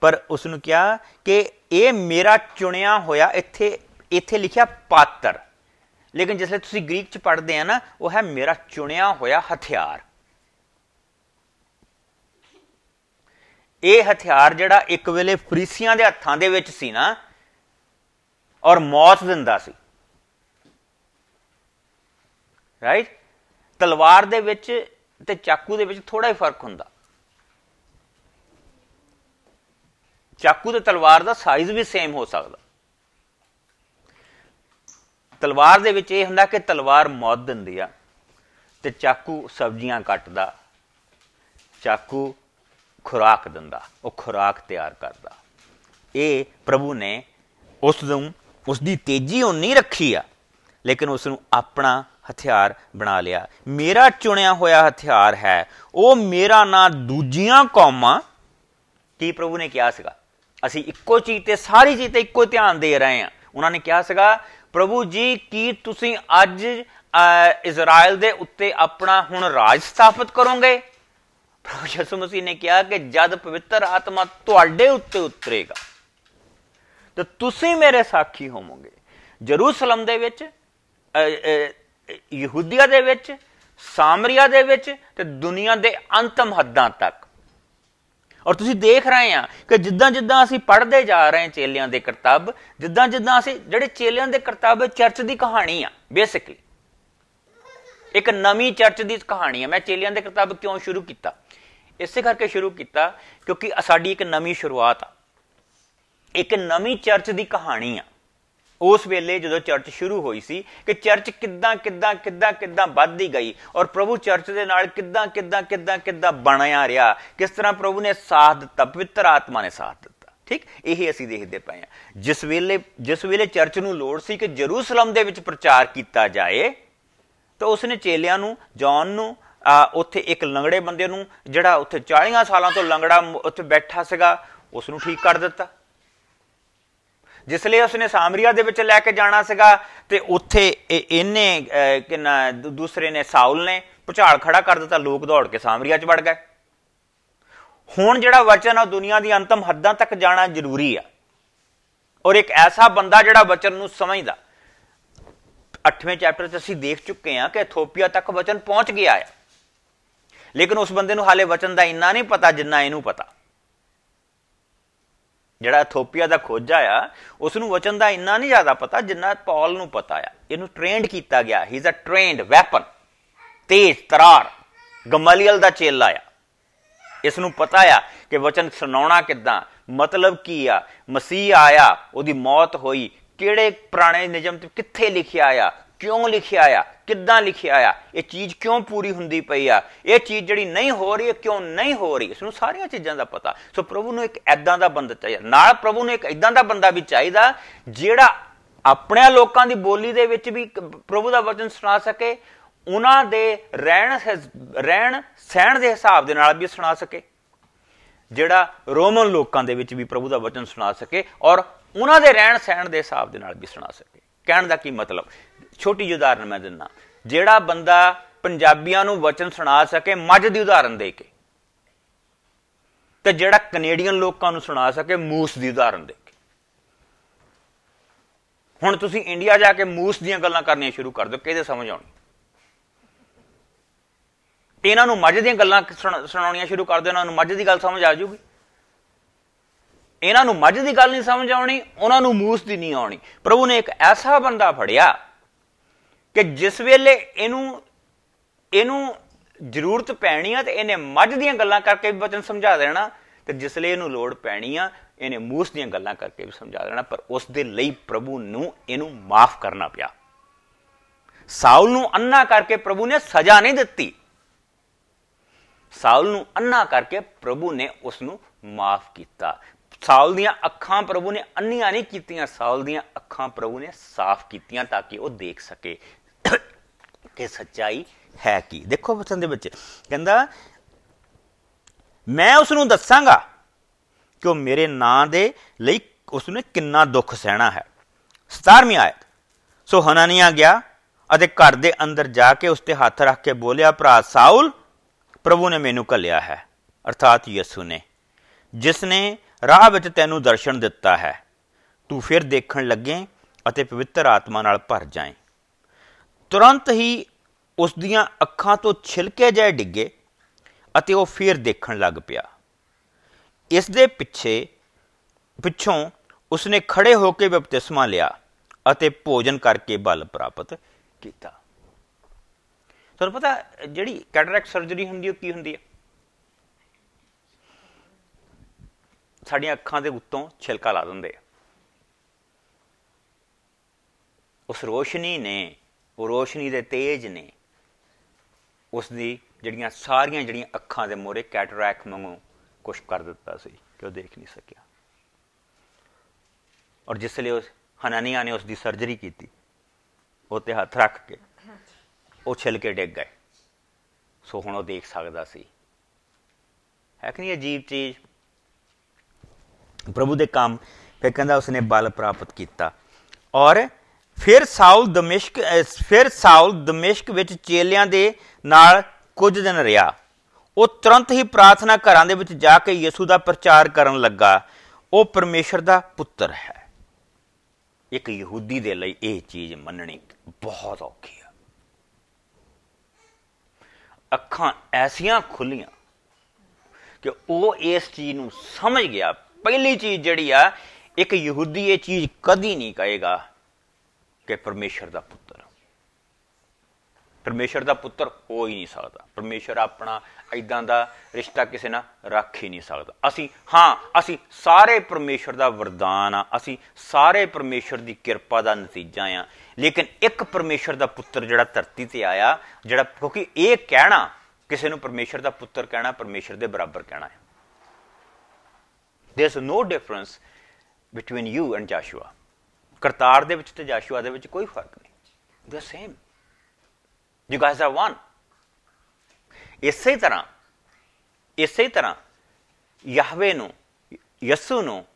ਪਰ ਉਸ ਨੂੰ ਕਿਹਾ ਕਿ ਇਹ ਮੇਰਾ ਚੁਣਿਆ ਹੋਇਆ ਇੱਥੇ ਇੱਥੇ ਲਿਖਿਆ ਪਾਤਰ। ਲੇਕਿਨ ਜਿਸ ਲਈ ਤੁਸੀਂ ਗ੍ਰੀਕ ਚ ਪੜ੍ਹਦੇ ਆ ਨਾ, ਉਹ ਹੈ ਮੇਰਾ ਚੁਣਿਆ ਹੋਇਆ ਹਥਿਆਰ। ਇਹ ਹਥਿਆਰ ਜਿਹੜਾ ਇੱਕ ਵੇਲੇ ਫਰੀਸੀਆਂ ਦੇ ਹੱਥਾਂ ਦੇ ਵਿੱਚ ਸੀ ਨਾ, ਔਰ ਮੌਤ ਦਿੰਦਾ ਸੀ। ਰਾਈਟ ਤਲਵਾਰ ਦੇ ਵਿੱਚ ਤੇ ਚਾਕੂ ਦੇ ਵਿੱਚ ਥੋੜਾ ਹੀ ਫ਼ਰਕ ਹੁੰਦਾ। ਚਾਕੂ ਤੇ ਤਲਵਾਰ ਦਾ ਸਾਈਜ਼ ਵੀ ਸੇਮ ਹੋ ਸਕਦਾ। ਤਲਵਾਰ ਦੇ ਵਿੱਚ ਇਹ ਹੁੰਦਾ ਕਿ ਤਲਵਾਰ ਮੌਤ ਦਿੰਦੀ ਆ ਤੇ ਚਾਕੂ ਸਬਜ਼ੀਆਂ ਕੱਟਦਾ, ਚਾਕੂ ਖੁਰਾਕ ਦਿੰਦਾ, ਉਹ ਖੁਰਾਕ ਤਿਆਰ ਕਰਦਾ। ਇਹ ਪ੍ਰਭੂ ਨੇ ਉਸ ਨੂੰ, ਉਸ ਦੀ ਤੇਜ਼ੀ ਉਹ ਨਹੀਂ ਰੱਖੀ ਆ, ਲੇਕਿਨ ਉਸ ਨੂੰ ਆਪਣਾ ਹਥਿਆਰ ਬਣਾ ਲਿਆ। ਮੇਰਾ ਚੁਣਿਆ ਹੋਇਆ ਹਥਿਆਰ ਹੈ, ਉਹ ਮੇਰਾ ਨਾਂ ਦੂਜੀਆਂ ਕੌਮਾਂ। ਕੀ ਪ੍ਰਭੂ ਨੇ ਕਿਹਾ ਸੀਗਾ? ਅਸੀਂ ਇੱਕੋ ਚੀਜ਼ ਤੇ, ਸਾਰੀ ਚੀਜ਼ ਤੇ ਇੱਕੋ ਧਿਆਨ ਦੇ ਰਹੇ ਹਾਂ। ਉਹਨਾਂ ਨੇ ਕਿਹਾ ਸੀਗਾ ਪ੍ਰਭੂ ਜੀ, ਕੀ ਤੁਸੀਂ ਅੱਜ ਇਜ਼ਰਾਈਲ ਦੇ ਉੱਤੇ ਆਪਣਾ ਹੁਣ ਰਾਜ ਸਥਾਪਿਤ ਕਰੋਗੇ? ਪ੍ਰਭੂ ਯਿਸੂ ਮਸੀਹ ਨੇ ਕਿਹਾ ਕਿ ਜਦ ਪਵਿੱਤਰ ਆਤਮਾ ਤੁਹਾਡੇ ਉੱਤੇ ਉਤਰੇਗਾ, ਤਾਂ ਤੁਸੀਂ ਮੇਰੇ ਸਾਖੀ ਹੋਵੋਗੇ। ਜਰੂਸਲਮ ਦੇ ਵਿੱਚ ਯਹੂਦੀਆ ਦੇ ਵਿੱਚ, ਸਾਮਰੀਆ ਦੇ ਵਿੱਚ ਤੇ ਦੁਨੀਆ ਦੇ ਅੰਤਮ ਹੱਦਾਂ ਤੱਕ। ਔਰ ਤੁਸੀਂ ਦੇਖ ਰਹੇ ਆ ਕਿ ਜਿੱਦਾਂ ਜਿੱਦਾਂ ਅਸੀਂ ਪੜ੍ਹਦੇ ਜਾ ਰਹੇ ਹਾਂ ਚੇਲਿਆਂ ਦੇ ਕਰਤੱਵ, ਜਿੱਦਾਂ ਜਿੱਦਾਂ ਅਸੀਂ ਜਿਹੜੇ ਚੇਲਿਆਂ ਦੇ ਕਰਤੱਵ ਚਰਚ ਦੀ ਕਹਾਣੀ ਆ ਬੇਸਿਕਲੀ ਇੱਕ ਨਵੀਂ ਚਰਚ ਦੀ ਕਹਾਣੀ ਆ। ਮੈਂ ਚੇਲਿਆਂ ਦੇ ਕਰਤੱਵ ਕਿਉਂ ਸ਼ੁਰੂ ਕੀਤਾ? ਇਸੇ ਕਰਕੇ ਸ਼ੁਰੂ ਕੀਤਾ ਕਿਉਂਕਿ ਸਾਡੀ ਇੱਕ ਨਵੀਂ ਸ਼ੁਰੂਆਤ ਆ। ਇੱਕ ਨਵੀਂ ਚਰਚ ਦੀ ਕਹਾਣੀ ਆ। ਉਸ ਵੇਲੇ ਜਦੋਂ ਚਰਚ ਸ਼ੁਰੂ ਹੋਈ ਸੀ ਕਿ ਚਰਚ ਕਿੱਦਾਂ ਕਿੱਦਾਂ ਕਿੱਦਾਂ ਕਿੱਦਾਂ ਵੱਧਦੀ ਗਈ ਔਰ ਪ੍ਰਭੂ ਚਰਚ ਦੇ ਨਾਲ ਕਿੱਦਾਂ ਕਿੱਦਾਂ ਕਿੱਦਾਂ ਕਿੱਦਾਂ ਬਣਿਆ ਰਿਹਾ, ਕਿਸ ਤਰ੍ਹਾਂ ਪ੍ਰਭੂ ਨੇ ਸਾਥ ਦਿੱਤਾ, ਪਵਿੱਤਰ ਆਤਮਾ ਨੇ ਸਾਥ ਦਿੱਤਾ। ਠੀਕ? ਇਹ ਅਸੀਂ ਦੇਖਦੇ ਪਏ ਹਾਂ। ਜਿਸ ਵੇਲੇ ਜਿਸ ਵੇਲੇ ਚਰਚ ਨੂੰ ਲੋੜ ਸੀ ਕਿ ਜਰੂਸਲਮ ਦੇ ਵਿੱਚ ਪ੍ਰਚਾਰ ਕੀਤਾ ਜਾਏ, ਤਾਂ ਉਸਨੇ ਚੇਲਿਆਂ ਨੂੰ, ਜੌਨ ਨੂੰ ਉੱਥੇ ਇੱਕ ਲੰਗੜੇ ਬੰਦੇ ਨੂੰ, ਜਿਹੜਾ ਉੱਥੇ 40 ਸਾਲਾਂ ਤੋਂ ਲੰਗੜਾ ਉੱਥੇ ਬੈਠਾ ਸੀਗਾ, ਉਸ ਨੂੰ ਠੀਕ ਕਰ ਦਿੱਤਾ। ਜਿਸ ਲਈ ਉਸਨੇ ਸਾਮਰੀਆ ਦੇ ਵਿੱਚ ਲੈ ਕੇ ਜਾਣਾ ਸੀਗਾ ਤੇ ਉੱਥੇ ਇਹਨੇ ਕਿੰਨਾ ਦੂਸਰੇ ਨੇ ਸਾਊਲ ਨੇ ਪੁਚਾਲ ਖੜਾ ਕਰ ਦਿੱਤਾ, ਲੋਕ ਦੌੜ ਕੇ ਸਾਮਰੀਆ 'ਚ ਵੜ ਗਏ। ਹੁਣ ਜਿਹੜਾ ਵਚਨ ਆ ਦੁਨੀਆ ਦੀ ਅੰਤਮ ਹੱਦਾਂ ਤੱਕ ਜਾਣਾ ਜ਼ਰੂਰੀ ਆ। ਔਰ ਇੱਕ ਐਸਾ ਬੰਦਾ ਜਿਹੜਾ ਵਚਨ ਨੂੰ ਸਮਝਦਾ। 8ਵੇਂ ਚੈਪਟਰ 'ਚ ਅਸੀਂ ਦੇਖ ਚੁੱਕੇ ਹਾਂ ਕਿ ਇਥੋਪੀਆ ਤੱਕ ਵਚਨ ਪਹੁੰਚ ਗਿਆ ਹੈ ਲੇਕਿਨ ਉਸ ਬੰਦੇ ਨੂੰ ਹਾਲੇ ਵਚਨ ਦਾ ਇੰਨਾ ਨਹੀਂ ਪਤਾ ਜਿੰਨਾ ਇਹਨੂੰ ਪਤਾ। ਜਿਹੜਾ ਇਥੋਪੀਆ ਦਾ ਖੋਜਾ ਆ ਉਸ ਨੂੰ ਵਚਨ ਦਾ ਇੰਨਾ ਨਹੀਂ ਜ਼ਿਆਦਾ ਪਤਾ ਜਿੰਨਾ ਪੌਲ ਨੂੰ ਪਤਾ ਆ। ਇਹਨੂੰ ਟ੍ਰੇਨਡ ਕੀਤਾ ਗਿਆ। He is a trained weapon ਤੇਜ਼, ਤਰਾਰ। ਗਮਲੀਅਲ ਦਾ ਚੇਲਾ ਆ। ਇਸ ਨੂੰ ਪਤਾ ਆ ਕਿ ਵਚਨ ਸੁਣਾਉਣਾ ਕਿੱਦਾਂ, ਮਤਲਬ ਕੀ ਆ, ਮਸੀਹ ਆਇਆ, ਉਹਦੀ ਮੌਤ ਹੋਈ, ਕਿਹੜੇ ਪੁਰਾਣੇ ਨਿਯਮ ਤੇ ਕਿੱਥੇ ਲਿਖਿਆ ਆ ਕਿਉਂ ਲਿਖਿਆ ਆ? ਕਿੱਦਾਂ ਲਿਖਿਆ ਆ? ਇਹ ਚੀਜ਼ ਕਿਉਂ ਪੂਰੀ ਹੁੰਦੀ ਪਈ ਆ? ਇਹ ਚੀਜ਼ ਜਿਹੜੀ ਨਹੀਂ ਹੋ ਰਹੀ ਕਿਉਂ ਨਹੀਂ ਹੋ ਰਹੀ? ਇਸ ਨੂੰ ਸਾਰੀਆਂ ਚੀਜ਼ਾਂ ਦਾ ਪਤਾ। ਸੋ ਪ੍ਰਭੂ ਨੂੰ ਇੱਕ ਐਦਾਂ ਦਾ ਬੰਦਾ ਚਾਹੀਦਾ। ਨਾਲ ਪ੍ਰਭੂ ਨੂੰ ਇੱਕ ਐਦਾਂ ਦਾ ਬੰਦਾ ਵੀ ਚਾਹੀਦਾ, ਜਿਹੜਾ ਆਪਣੇ ਲੋਕਾਂ ਦੀ ਬੋਲੀ ਦੇ ਵਿੱਚ ਵੀ ਪ੍ਰਭੂ ਦਾ ਵਚਨ ਸੁਣਾ ਸਕੇ, ਉਹਨਾਂ ਦੇ ਰਹਿਣ ਰਹਿਣ ਸਹਿਣ ਦੇ ਹਿਸਾਬ ਦੇ ਨਾਲ ਵੀ ਸੁਣਾ ਸਕੇ, ਜਿਹੜਾ ਰੋਮਨ ਲੋਕਾਂ ਦੇ ਵਿੱਚ ਵੀ ਪ੍ਰਭੂ ਦਾ ਵਚਨ ਸੁਣਾ ਸਕੇ ਔਰ ਉਹਨਾਂ ਦੇ ਰਹਿਣ ਸਹਿਣ ਦੇ ਹਿਸਾਬ ਦੇ ਨਾਲ ਵੀ ਸੁਣਾ ਸਕੇ। ਕਹਿਣ ਦਾ ਕੀ ਮਤਲਬ? ਛੋਟੀ ਜਿਹੀ ਉਦਾਹਰਨ ਮੈਂ ਦਿੰਦਾ। ਜਿਹੜਾ ਬੰਦਾ ਪੰਜਾਬੀਆਂ ਨੂੰ ਵਚਨ ਸੁਣਾ ਸਕੇ, ਮੱਝ ਦੀ ਉਦਾਹਰਨ ਦੇ ਕੇ। ਤੇ ਜਿਹੜਾ ਕੈਨੇਡੀਅਨ ਲੋਕਾਂ ਨੂੰ ਸੁਣਾ ਸਕੇ, ਮੂਸ ਦੀ ਉਦਾਹਰਨ ਦੇ ਕੇ। ਹੁਣ ਤੁਸੀਂ ਇੰਡੀਆ ਜਾ ਕੇ ਮੂਸ ਦੀਆਂ ਗੱਲਾਂ ਕਰਨੀਆਂ ਸ਼ੁਰੂ ਕਰ ਦਿਓ, ਕਿਹਦੇ ਸਮਝ ਆਉਣੀ? ਇਹਨਾਂ ਨੂੰ ਮੱਝ ਦੀਆਂ ਗੱਲਾਂ ਸੁਣਾਉਣੀਆਂ ਸ਼ੁਰੂ ਕਰ ਦਿਓ, ਇਹਨਾਂ ਨੂੰ ਮੱਝ ਦੀ ਗੱਲ ਸਮਝ ਆ ਜਾਊਗੀ। ਇਹਨਾਂ ਨੂੰ ਮੱਝ ਦੀ ਗੱਲ ਨਹੀਂ ਸਮਝ ਆਉਣੀ, ਉਹਨਾਂ ਨੂੰ ਮੂਸ ਦੀ ਨਹੀਂ ਆਉਣੀ। ਪ੍ਰਭੂ ਨੇ ਇੱਕ ਐਸਾ ਬੰਦਾ ਫੜਿਆ ਕਿ ਜਿਸ ਵੇਲੇ ਇਹਨੂੰ ਇਹਨੂੰ ਜ਼ਰੂਰਤ ਪੈਣੀ ਆ ਤੇ ਇਹਨੇ ਮੱਝ ਦੀਆਂ ਗੱਲਾਂ ਕਰਕੇ ਵੀ ਬਚਨ ਸਮਝਾ ਦੇਣਾ, ਤੇ ਜਿਸ ਲਈ ਇਹਨੂੰ ਲੋੜ ਪੈਣੀ ਆ, ਇਹਨੇ ਮੂਸ ਦੀਆਂ ਗੱਲਾਂ ਕਰਕੇ ਵੀ ਸਮਝਾ ਦੇਣਾ, ਪਰ ਉਸ ਦੇ ਲਈ ਪ੍ਰਭੂ ਨੂੰ ਇਹਨੂੰ ਮਾਫ ਕਰਨਾ ਪਿਆ। ਸਾਊਲ ਨੂੰ ਅੰਨਾ ਕਰਕੇ ਪ੍ਰਭੂ ਨੇ ਸਜ਼ਾ ਨਹੀਂ ਦਿੱਤੀ। ਸਾਊਲ ਨੂੰ ਅੰਨਾ ਕਰਕੇ ਪ੍ਰਭੂ ਨੇ ਉਸ ਨੂੰ ਮਾਫ ਕੀਤਾ। ਸਾਊਲ ਦੀਆਂ ਅੱਖਾਂ ਪ੍ਰਭੂ ਨੇ ਅੰਨੀਆਂ ਨਹੀਂ ਕੀਤੀਆਂ, ਸਾਊਲ ਦੀਆਂ ਅੱਖਾਂ ਪ੍ਰਭੂ ਨੇ ਸਾਫ਼ ਕੀਤੀਆਂ ਤਾਂ ਕਿ ਉਹ ਦੇਖ ਸਕੇ। ਕਿ ਸੱਚਾਈ ਹੈ ਕੀ? ਦੇਖੋ ਵਚਨ ਦੇ ਵਿੱਚ। ਕਹਿੰਦਾ, ਮੈਂ ਉਸ ਨੂੰ ਦੱਸਾਂਗਾ ਕਿ ਉਹ ਮੇਰੇ ਨਾਂ ਦੇ ਲਈ ਉਸ ਨੇ ਕਿੰਨਾ ਦੁੱਖ ਸਹਿਣਾ ਹੈ। 17ਵੀਂ ਆਇਤ। ਸੋ ਹਨਾਨੀਆ ਗਿਆ ਅਤੇ ਘਰ ਦੇ ਅੰਦਰ ਜਾ ਕੇ ਉਸ ਤੇ ਹੱਥ ਰੱਖ ਕੇ ਬੋਲਿਆ, ਭਰਾ ਸਾਊਲ, ਪ੍ਰਭੂ ਨੇ ਮੈਨੂੰ ਕੱਲਿਆ ਹੈ। ਅਰਥਾਤ ਯਿਸੂ ਨੇ। ਜਿਸ ਨੇ ਰਾਹ ਵਿੱਚ ਤੈਨੂੰ ਦਰਸ਼ਨ ਦਿੱਤਾ ਹੈ, ਤੂੰ ਫਿਰ ਦੇਖਣ ਲੱਗੇ ਅਤੇ ਪਵਿੱਤਰ ਆਤਮਾ ਨਾਲ ਭਰ ਜਾਏ। ਤੁਰੰਤ ਹੀ ਉਸ ਦੀਆਂ ਅੱਖਾਂ ਤੋਂ ਛਿਲਕੇ ਜਾਏ ਡਿੱਗੇ ਅਤੇ ਉਹ ਫਿਰ ਦੇਖਣ ਲੱਗ ਪਿਆ। ਇਸ ਦੇ ਪਿੱਛੇ, ਪਿੱਛੋਂ ਉਸਨੇ ਖੜੇ ਹੋ ਕੇ ਬਪਤਿਸਮਾ ਲਿਆ ਅਤੇ ਭੋਜਨ ਕਰਕੇ ਬਲ ਪ੍ਰਾਪਤ ਕੀਤਾ। ਤੁਹਾਨੂੰ ਪਤਾ ਜਿਹੜੀ ਕੈਟਰੈਕਟ ਸਰਜਰੀ ਹੁੰਦੀ ਉਹ ਕੀ ਹੁੰਦੀ ਹੈ? ਸਾਡੀਆਂ ਅੱਖਾਂ ਦੇ ਉੱਤੋਂ ਛਿਲਕਾ ਲਾ ਦਿੰਦੇ ਆ। ਉਸ ਰੋਸ਼ਨੀ ਨੇ ਉਹ ਰੋਸ਼ਨੀ ਦੇ ਤੇਜ ਨੇ। ਉਸ ਦੀ ਜਿਹੜੀਆਂ ਸਾਰੀਆਂ ਜਿਹੜੀਆਂ ਅੱਖਾਂ ਦੇ ਮੋਰੇ ਕੈਟਰੈਕ ਵਾਂਗੂ ਕੁਝ ਕਰ ਦਿੱਤਾ ਸੀ ਕਿ ਉਹ ਦੇਖ ਨਹੀਂ ਸਕਿਆ। ਔਰ ਜਿਸ ਲਈ ਉਸ ਹਨਾਨੀਆ ਨੇ ਉਸ ਦੀ ਸਰਜਰੀ ਕੀਤੀ, ਉਹ ਤੇ ਹੱਥ ਰੱਖ ਕੇ, ਉਹ ਛਿਲ ਕੇ ਡਿੱਗ ਗਏ। ਸੋ ਹੁਣ ਉਹ ਦੇਖ ਸਕਦਾ ਸੀ। ਹੈ ਕਿ ਨਹੀਂ ਅਜੀਬ ਚੀਜ਼? ਪ੍ਰਭੂ ਦੇ ਕੰਮ, ਫਿਰ ਕਹਿੰਦਾ ਉਸਨੇ ਬਲ ਪ੍ਰਾਪਤ ਕੀਤਾ। ਔਰ ਫਿਰ ਸਾਊਲ ਦਮਿਸ਼ਕ ਫਿਰ ਸਾਊਲ ਦਮਿਸ਼ਕ ਵਿੱਚ ਚੇਲਿਆਂ ਦੇ ਨਾਲ ਕੁਝ ਦਿਨ ਰਿਹਾ। ਉਹ ਤੁਰੰਤ ਹੀ ਪ੍ਰਾਰਥਨਾ ਘਰਾਂ ਦੇ ਵਿੱਚ ਜਾ ਕੇ ਯਿਸੂ ਦਾ ਪ੍ਰਚਾਰ ਕਰਨ ਲੱਗਾ। ਉਹ ਪਰਮੇਸ਼ਰ ਦਾ ਪੁੱਤਰ ਹੈ। ਇੱਕ ਯਹੂਦੀ ਦੇ ਲਈ ਇਹ ਚੀਜ਼ ਮੰਨਣੀ ਬਹੁਤ ਔਖੀ ਆ। ਅੱਖਾਂ ਐਸੀਆਂ ਖੁੱਲੀਆਂ ਕਿ ਉਹ ਇਸ ਚੀਜ਼ ਨੂੰ ਸਮਝ ਗਿਆ। ਪਹਿਲੀ ਚੀਜ਼ ਜਿਹੜੀ ਆ, ਇੱਕ ਯਹੂਦੀ ਇਹ ਚੀਜ਼ ਕਦੀ ਨਹੀਂ ਕਹੇਗਾ ਕਿ ਪਰਮੇਸ਼ਰ ਦਾ ਪੁੱਤਰ। ਪਰਮੇਸ਼ਰ ਦਾ ਪੁੱਤਰ ਹੋ ਹੀ ਨਹੀਂ ਸਕਦਾ। ਪਰਮੇਸ਼ਰ ਆਪਣਾ ਐਦਾਂ ਦਾ ਰਿਸ਼ਤਾ ਕਿਸੇ ਨਾਲ ਰੱਖ ਹੀ ਨਹੀਂ ਸਕਦਾ। ਅਸੀਂ, ਹਾਂ, ਅਸੀਂ ਸਾਰੇ ਪਰਮੇਸ਼ਰ ਦਾ ਵਰਦਾਨ ਆ। ਅਸੀਂ ਸਾਰੇ ਪਰਮੇਸ਼ਰ ਦੀ ਕਿਰਪਾ ਦਾ ਨਤੀਜਾ ਆ। ਲੇਕਿਨ ਇੱਕ ਪਰਮੇਸ਼ਰ ਦਾ ਪੁੱਤਰ ਜਿਹੜਾ ਧਰਤੀ ਤੇ ਆਇਆ, ਜਿਹੜਾ, ਕਿਉਂਕਿ ਇਹ ਕਹਿਣਾ, ਕਿਸੇ ਨੂੰ ਪਰਮੇਸ਼ਰ ਦਾ ਪੁੱਤਰ ਕਹਿਣਾ, ਪਰਮੇਸ਼ਰ ਦੇ ਬਰਾਬਰ ਕਹਿਣਾ ਹੈ। There is no difference between you and Joshua Kartar ਦੇ ਵਿੱਚ ਤੇ ਜਾਸ਼ੂਆ ਦੇ ਵਿੱਚ ਕੋਈ ਫ਼ਰਕ ਨਹੀਂ। The same you guys are one ਇਸੇ ਤਰ੍ਹਾਂ ਇਸੇ ਤਰ੍ਹਾਂ ਯਹਵੇ ਨੂੰ, ਯਸੂ ਨੂੰ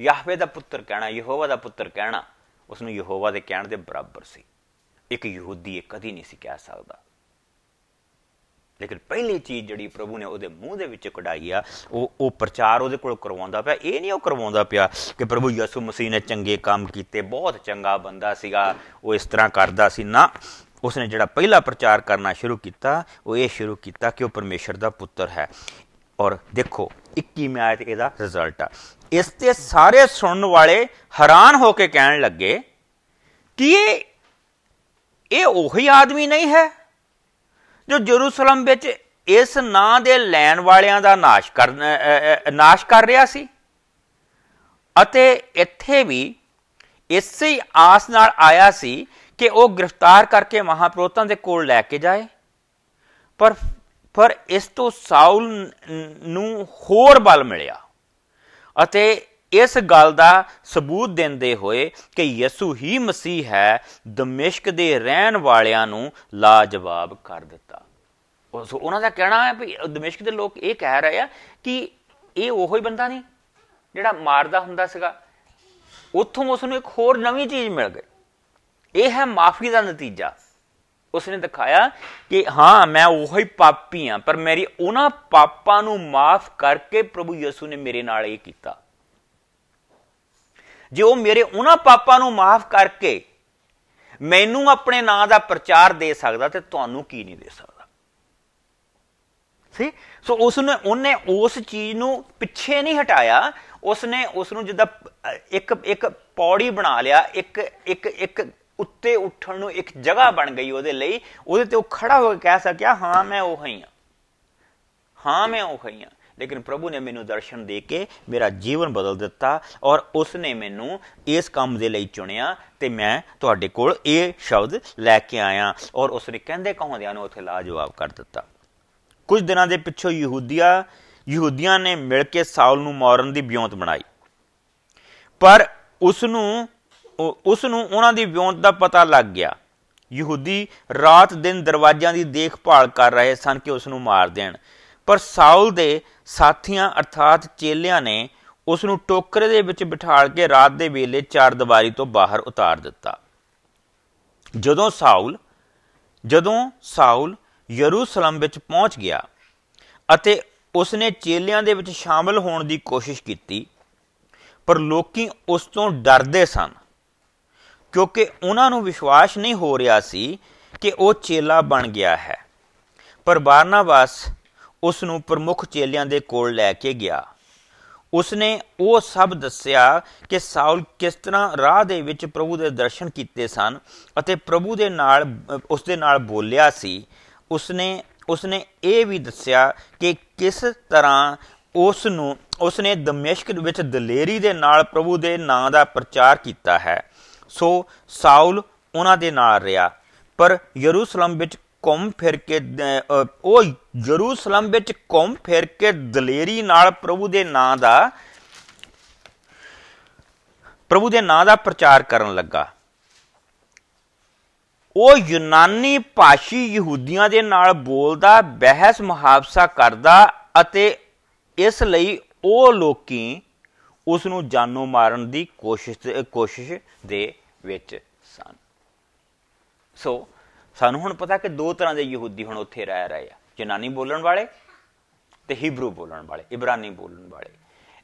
ਯਹਵੇ ਦਾ ਪੁੱਤਰ ਕਹਿਣਾ, ਯਹੋਵਾ ਦਾ ਪੁੱਤਰ ਕਹਿਣਾ ਉਸ ਨੂੰ ਯਹੋਵਾ ਦੇ ਕਹਿਣ ਦੇ ਬਰਾਬਰ ਸੀ। ਇੱਕ ਯਹੂਦੀ ਇਹ ਕਦੀ ਨਹੀਂ ਸੀ ਕਹਿ ਸਕਦਾ। ਲੇਕਿਨ ਪਹਿਲੀ ਚੀਜ਼ ਜਿਹੜੀ ਪ੍ਰਭੂ ਨੇ ਉਹਦੇ ਮੂੰਹ ਦੇ ਵਿੱਚ ਕਢਾਈ ਆ, ਉਹ ਉਹ ਪ੍ਰਚਾਰ ਉਹਦੇ ਕੋਲ ਕਰਵਾਉਂਦਾ ਪਿਆ। ਇਹ ਨਹੀਂ ਉਹ ਕਰਵਾਉਂਦਾ ਪਿਆ ਕਿ ਪ੍ਰਭੂ ਯਿਸੂ ਮਸੀਹ ਨੇ ਚੰਗੇ ਕੰਮ ਕੀਤੇ, ਬਹੁਤ ਚੰਗਾ ਬੰਦਾ ਸੀਗਾ, ਉਹ ਇਸ ਤਰ੍ਹਾਂ ਕਰਦਾ ਸੀ। ਨਾ, ਉਸਨੇ ਜਿਹੜਾ ਪਹਿਲਾ ਪ੍ਰਚਾਰ ਕਰਨਾ ਸ਼ੁਰੂ ਕੀਤਾ, ਉਹ ਇਹ ਸ਼ੁਰੂ ਕੀਤਾ ਕਿ ਉਹ ਪਰਮੇਸ਼ਰ ਦਾ ਪੁੱਤਰ ਹੈ। ਔਰ ਦੇਖੋ 21ਵੀਂ ਆਇਤ ਇਹਦਾ ਰਿਜ਼ਲਟ ਆ। ਇਸ ਤੇ ਸਾਰੇ ਸੁਣਨ ਵਾਲੇ ਹੈਰਾਨ ਹੋ ਕੇ ਕਹਿਣ ਲੱਗੇ ਕਿ ਇਹ ਇਹ ਉਹੀ ਆਦਮੀ ਨਹੀਂ ਹੈ? ਜੋ ਜਰੂਸਲਮ ਵਿੱਚ ਇਸ ਨਾਂ ਦੇ ਲੈਣ ਵਾਲਿਆਂ ਦਾ ਨਾਸ਼ ਕਰ ਨਾਸ਼ ਕਰ ਰਿਹਾ ਸੀ ਅਤੇ ਇੱਥੇ ਵੀ ਇਸੇ ਆਸ ਨਾਲ ਆਇਆ ਸੀ ਕਿ ਉਹ ਗ੍ਰਿਫਤਾਰ ਕਰਕੇ ਮਹਾਪ੍ਰੋਤਾਂ ਦੇ ਕੋਲ ਲੈ ਕੇ ਜਾਏ। ਪਰ ਪਰ ਇਸ ਤੋਂ ਸਾਊਲ ਨੂੰ ਹੋਰ ਬਲ ਮਿਲਿਆ ਅਤੇ ਇਸ ਗੱਲ ਦਾ ਸਬੂਤ ਦਿੰਦੇ ਹੋਏ ਕਿ ਯਿਸੂ ਹੀ ਮਸੀਹ ਹੈ, ਦਮਿਸ਼ਕ ਦੇ ਰਹਿਣ ਵਾਲਿਆਂ ਨੂੰ ਲਾਜਵਾਬ ਕਰ ਦਿੱਤਾ। ਉਹਨਾਂ ਦਾ ਕਹਿਣਾ ਹੈ ਵੀ ਦਮਿਸ਼ਕ ਦੇ ਲੋਕ ਇਹ ਕਹਿ ਰਹੇ ਆ ਕਿ ਇਹ ਉਹੋ ਹੀ ਬੰਦਾ ਨਹੀਂ, ਜਿਹੜਾ ਮਾਰਦਾ ਹੁੰਦਾ ਸੀਗਾ। ਉੱਥੋਂ ਉਸ ਨੂੰ ਇੱਕ ਹੋਰ ਨਵੀਂ ਚੀਜ਼ ਮਿਲ ਗਈ। ਇਹ ਹੈ ਮਾਫੀ ਦਾ ਨਤੀਜਾ। ਉਸਨੇ ਦਿਖਾਇਆ ਕਿ ਹਾਂ, ਮੈਂ ਉਹੀ ਪਾਪੀ ਹਾਂ, ਪਰ ਮੇਰੀ ਉਹਨਾਂ ਪਾਪਾਂ ਨੂੰ ਮਾਫ ਕਰਕੇ ਪ੍ਰਭੂ ਯਿਸੂ ਨੇ ਮੇਰੇ ਨਾਲ ਇਹ ਕੀਤਾ। ਜੇ ਉਹ ਮੇਰੇ ਉਹਨਾਂ ਪਾਪਾਂ ਨੂੰ ਮਾਫ ਕਰਕੇ ਮੈਨੂੰ ਆਪਣੇ ਨਾਂ ਦਾ ਪ੍ਰਚਾਰ ਦੇ ਸਕਦਾ ਤੇ ਤੁਹਾਨੂੰ ਕੀ ਨਹੀਂ ਦੇ ਸਕਦਾ? ਸੀ ਸੋ ਉਸ ਨੇ ਉਹਨੇ ਉਸ ਚੀਜ਼ ਨੂੰ ਪਿੱਛੇ ਨਹੀਂ ਹਟਾਇਆ। ਉਸ ਨੇ ਉਸ ਨੂੰ ਜਿੱਦਾਂ ਇੱਕ ਇੱਕ ਪੌੜੀ ਬਣਾ ਲਿਆ। ਇੱਕ ਇੱਕ ਇੱਕ ਉੱਤੇ ਉੱਠਣ ਨੂੰ ਇੱਕ ਜਗ੍ਹਾ ਬਣ ਗਈ ਉਹਦੇ ਲਈ। ਉਹਦੇ ਤੇ ਉਹ ਖੜਾ ਹੋ ਕੇ ਕਹਿ ਸਕਿਆ, ਹਾਂ, ਮੈਂ ਉਹ ਹੀ। ਹਾਂ ਹਾਂ ਮੈਂ ਉਹ ਹੀ ਹਾਂ। ਲੇਕਿਨ ਪ੍ਰਭੂ ਨੇ ਮੈਨੂੰ ਦਰਸ਼ਨ ਦੇ ਕੇ ਮੇਰਾ ਜੀਵਨ ਬਦਲ ਦਿੱਤਾ ਔਰ ਉਸ ਨੇ ਮੈਨੂੰ ਇਸ ਕੰਮ ਦੇ ਲਈ ਚੁਣਿਆ ਤੇ ਮੈਂ ਤੁਹਾਡੇ ਕੋਲ ਇਹ ਸ਼ਬਦ ਲੈ ਕੇ ਆਇਆ ਔਰ ਉਸ ਨੇ ਕਹਿੰਦੇ ਕਹੋਂਦਿਆਂ ਨੂੰ ਉੱਥੇ ਲਾ ਜਵਾਬ ਕਰ ਦਿੱਤਾ। ਕੁਝ ਦਿਨਾਂ ਦੇ ਪਿੱਛੋਂ ਯਹੂਦੀਆ, ਯਹੂਦੀਆਂ ਨੇ ਮਿਲ ਕੇ ਸਾਊਲ ਨੂੰ ਮਾਰਨ ਦੀ ਬਿਉਂਤ ਬਣਾਈ। ਪਰ ਉਸ ਨੂੰ ਉਸ ਨੂੰ ਉਹਨਾਂ ਦੀ ਵਿਉਂਤ ਦਾ ਪਤਾ ਲੱਗ ਗਿਆ। ਯਹੂਦੀ ਰਾਤ ਦਿਨ ਦਰਵਾਜ਼ਿਆਂ ਦੀ ਦੇਖਭਾਲ ਕਰ ਰਹੇ ਸਨ ਕਿ ਉਸ ਨੂੰ ਮਾਰ ਦੇਣ। ਪਰ ਸਾਊਲ ਦੇ ਸਾਥੀਆਂ ਅਰਥਾਤ ਚੇਲਿਆਂ ਨੇ ਉਸ ਨੂੰ ਟੋਕਰੇ ਦੇ ਵਿੱਚ ਬਿਠਾਲ ਕੇ ਰਾਤ ਦੇ ਵੇਲੇ ਚਾਰ ਦੀਵਾਰੀ ਤੋਂ ਬਾਹਰ ਉਤਾਰ ਦਿੱਤਾ। ਜਦੋਂ ਸਾਊਲ ਜਦੋਂ ਸਾਊਲ ਯਰੂਸ਼ਲਮ ਵਿੱਚ ਪਹੁੰਚ ਗਿਆ ਅਤੇ ਉਸਨੇ ਚੇਲਿਆਂ ਦੇ ਵਿੱਚ ਸ਼ਾਮਲ ਹੋਣ ਦੀ ਕੋਸ਼ਿਸ਼ ਕੀਤੀ, ਪਰ ਲੋਕੀ ਉਸ ਤੋਂ ਡਰਦੇ ਸਨ, ਕਿਉਂਕਿ ਉਹਨਾਂ ਨੂੰ ਵਿਸ਼ਵਾਸ ਨਹੀਂ ਹੋ ਰਿਹਾ ਸੀ ਕਿ ਉਹ ਚੇਲਾ ਬਣ ਗਿਆ ਹੈ। ਪਰ ਬਾਰਨਾਬਾਸ ਉਸ ਨੂੰ ਪ੍ਰਮੁੱਖ ਚੇਲਿਆਂ ਦੇ ਕੋਲ ਲੈ ਕੇ ਗਿਆ। ਉਸਨੇ ਉਹ ਸਭ ਦੱਸਿਆ ਕਿ ਸਾਊਲ ਕਿਸ ਤਰ੍ਹਾਂ ਰਾਹ ਦੇ ਵਿੱਚ ਪ੍ਰਭੂ ਦੇ ਦਰਸ਼ਨ ਕੀਤੇ ਸਨ ਅਤੇ ਪ੍ਰਭੂ ਦੇ ਨਾਲ, ਉਸ ਦੇ ਨਾਲ ਬੋਲਿਆ ਸੀ। ਉਸਨੇ ਉਸਨੇ ਇਹ ਵੀ ਦੱਸਿਆ ਕਿ ਕਿਸ ਤਰ੍ਹਾਂ ਉਸ ਨੂੰ ਉਸਨੇ ਦਮਿਸ਼ਕ ਵਿੱਚ ਦਲੇਰੀ ਦੇ ਨਾਲ ਪ੍ਰਭੂ ਦੇ ਨਾਂ ਦਾ ਪ੍ਰਚਾਰ ਕੀਤਾ ਹੈ। ਸੋ ਸਾਊਲ ਉਹਨਾਂ ਦੇ ਨਾਲ ਰਿਹਾ। ਪਰ ਯਰੂਸ਼ਲਮ ਵਿੱਚ ਘੁੰਮ ਫਿਰ ਕੇ ਉਹ ਯਰੂਸ਼ਲਮ ਵਿੱਚ ਘੁੰਮ ਫਿਰ ਕੇ ਦਲੇਰੀ ਨਾਲ ਪ੍ਰਭੂ ਦੇ ਨਾਂ ਦਾ ਪ੍ਰਭੂ ਦੇ ਨਾਂ ਦਾ ਪ੍ਰਚਾਰ ਕਰਨ ਲੱਗਾ। ਉਹ ਯੂਨਾਨੀ ਭਾਸ਼ੀ ਯਹੂਦੀਆਂ ਦੇ ਨਾਲ ਬੋਲਦਾ, ਬਹਿਸ ਮੁਹਾਵਸਾ ਕਰਦਾ ਅਤੇ ਇਸ ਲਈ ਉਹ ਲੋਕੀ ਉਸ ਨੂੰ ਜਾਨੋਂ ਮਾਰਨ ਦੀ ਕੋਸ਼ਿਸ਼ ਕੋਸ਼ਿਸ਼ ਦੇ ਵਿੱਚ ਸਨ। ਸੋ ਸਾਨੂੰ ਹੁਣ ਪਤਾ ਕਿ ਦੋ ਤਰ੍ਹਾਂ ਦੇ ਯਹੂਦੀ ਹੁਣ ਉੱਥੇ ਰਹਿ ਰਹੇ ਆ। ਯੂਨਾਨੀ ਬੋਲਣ ਵਾਲੇ ਤੇ ਹੀਬਰੂ ਬੋਲਣ ਵਾਲੇ, ਇਬਰਾਨੀ ਬੋਲਣ ਵਾਲੇ।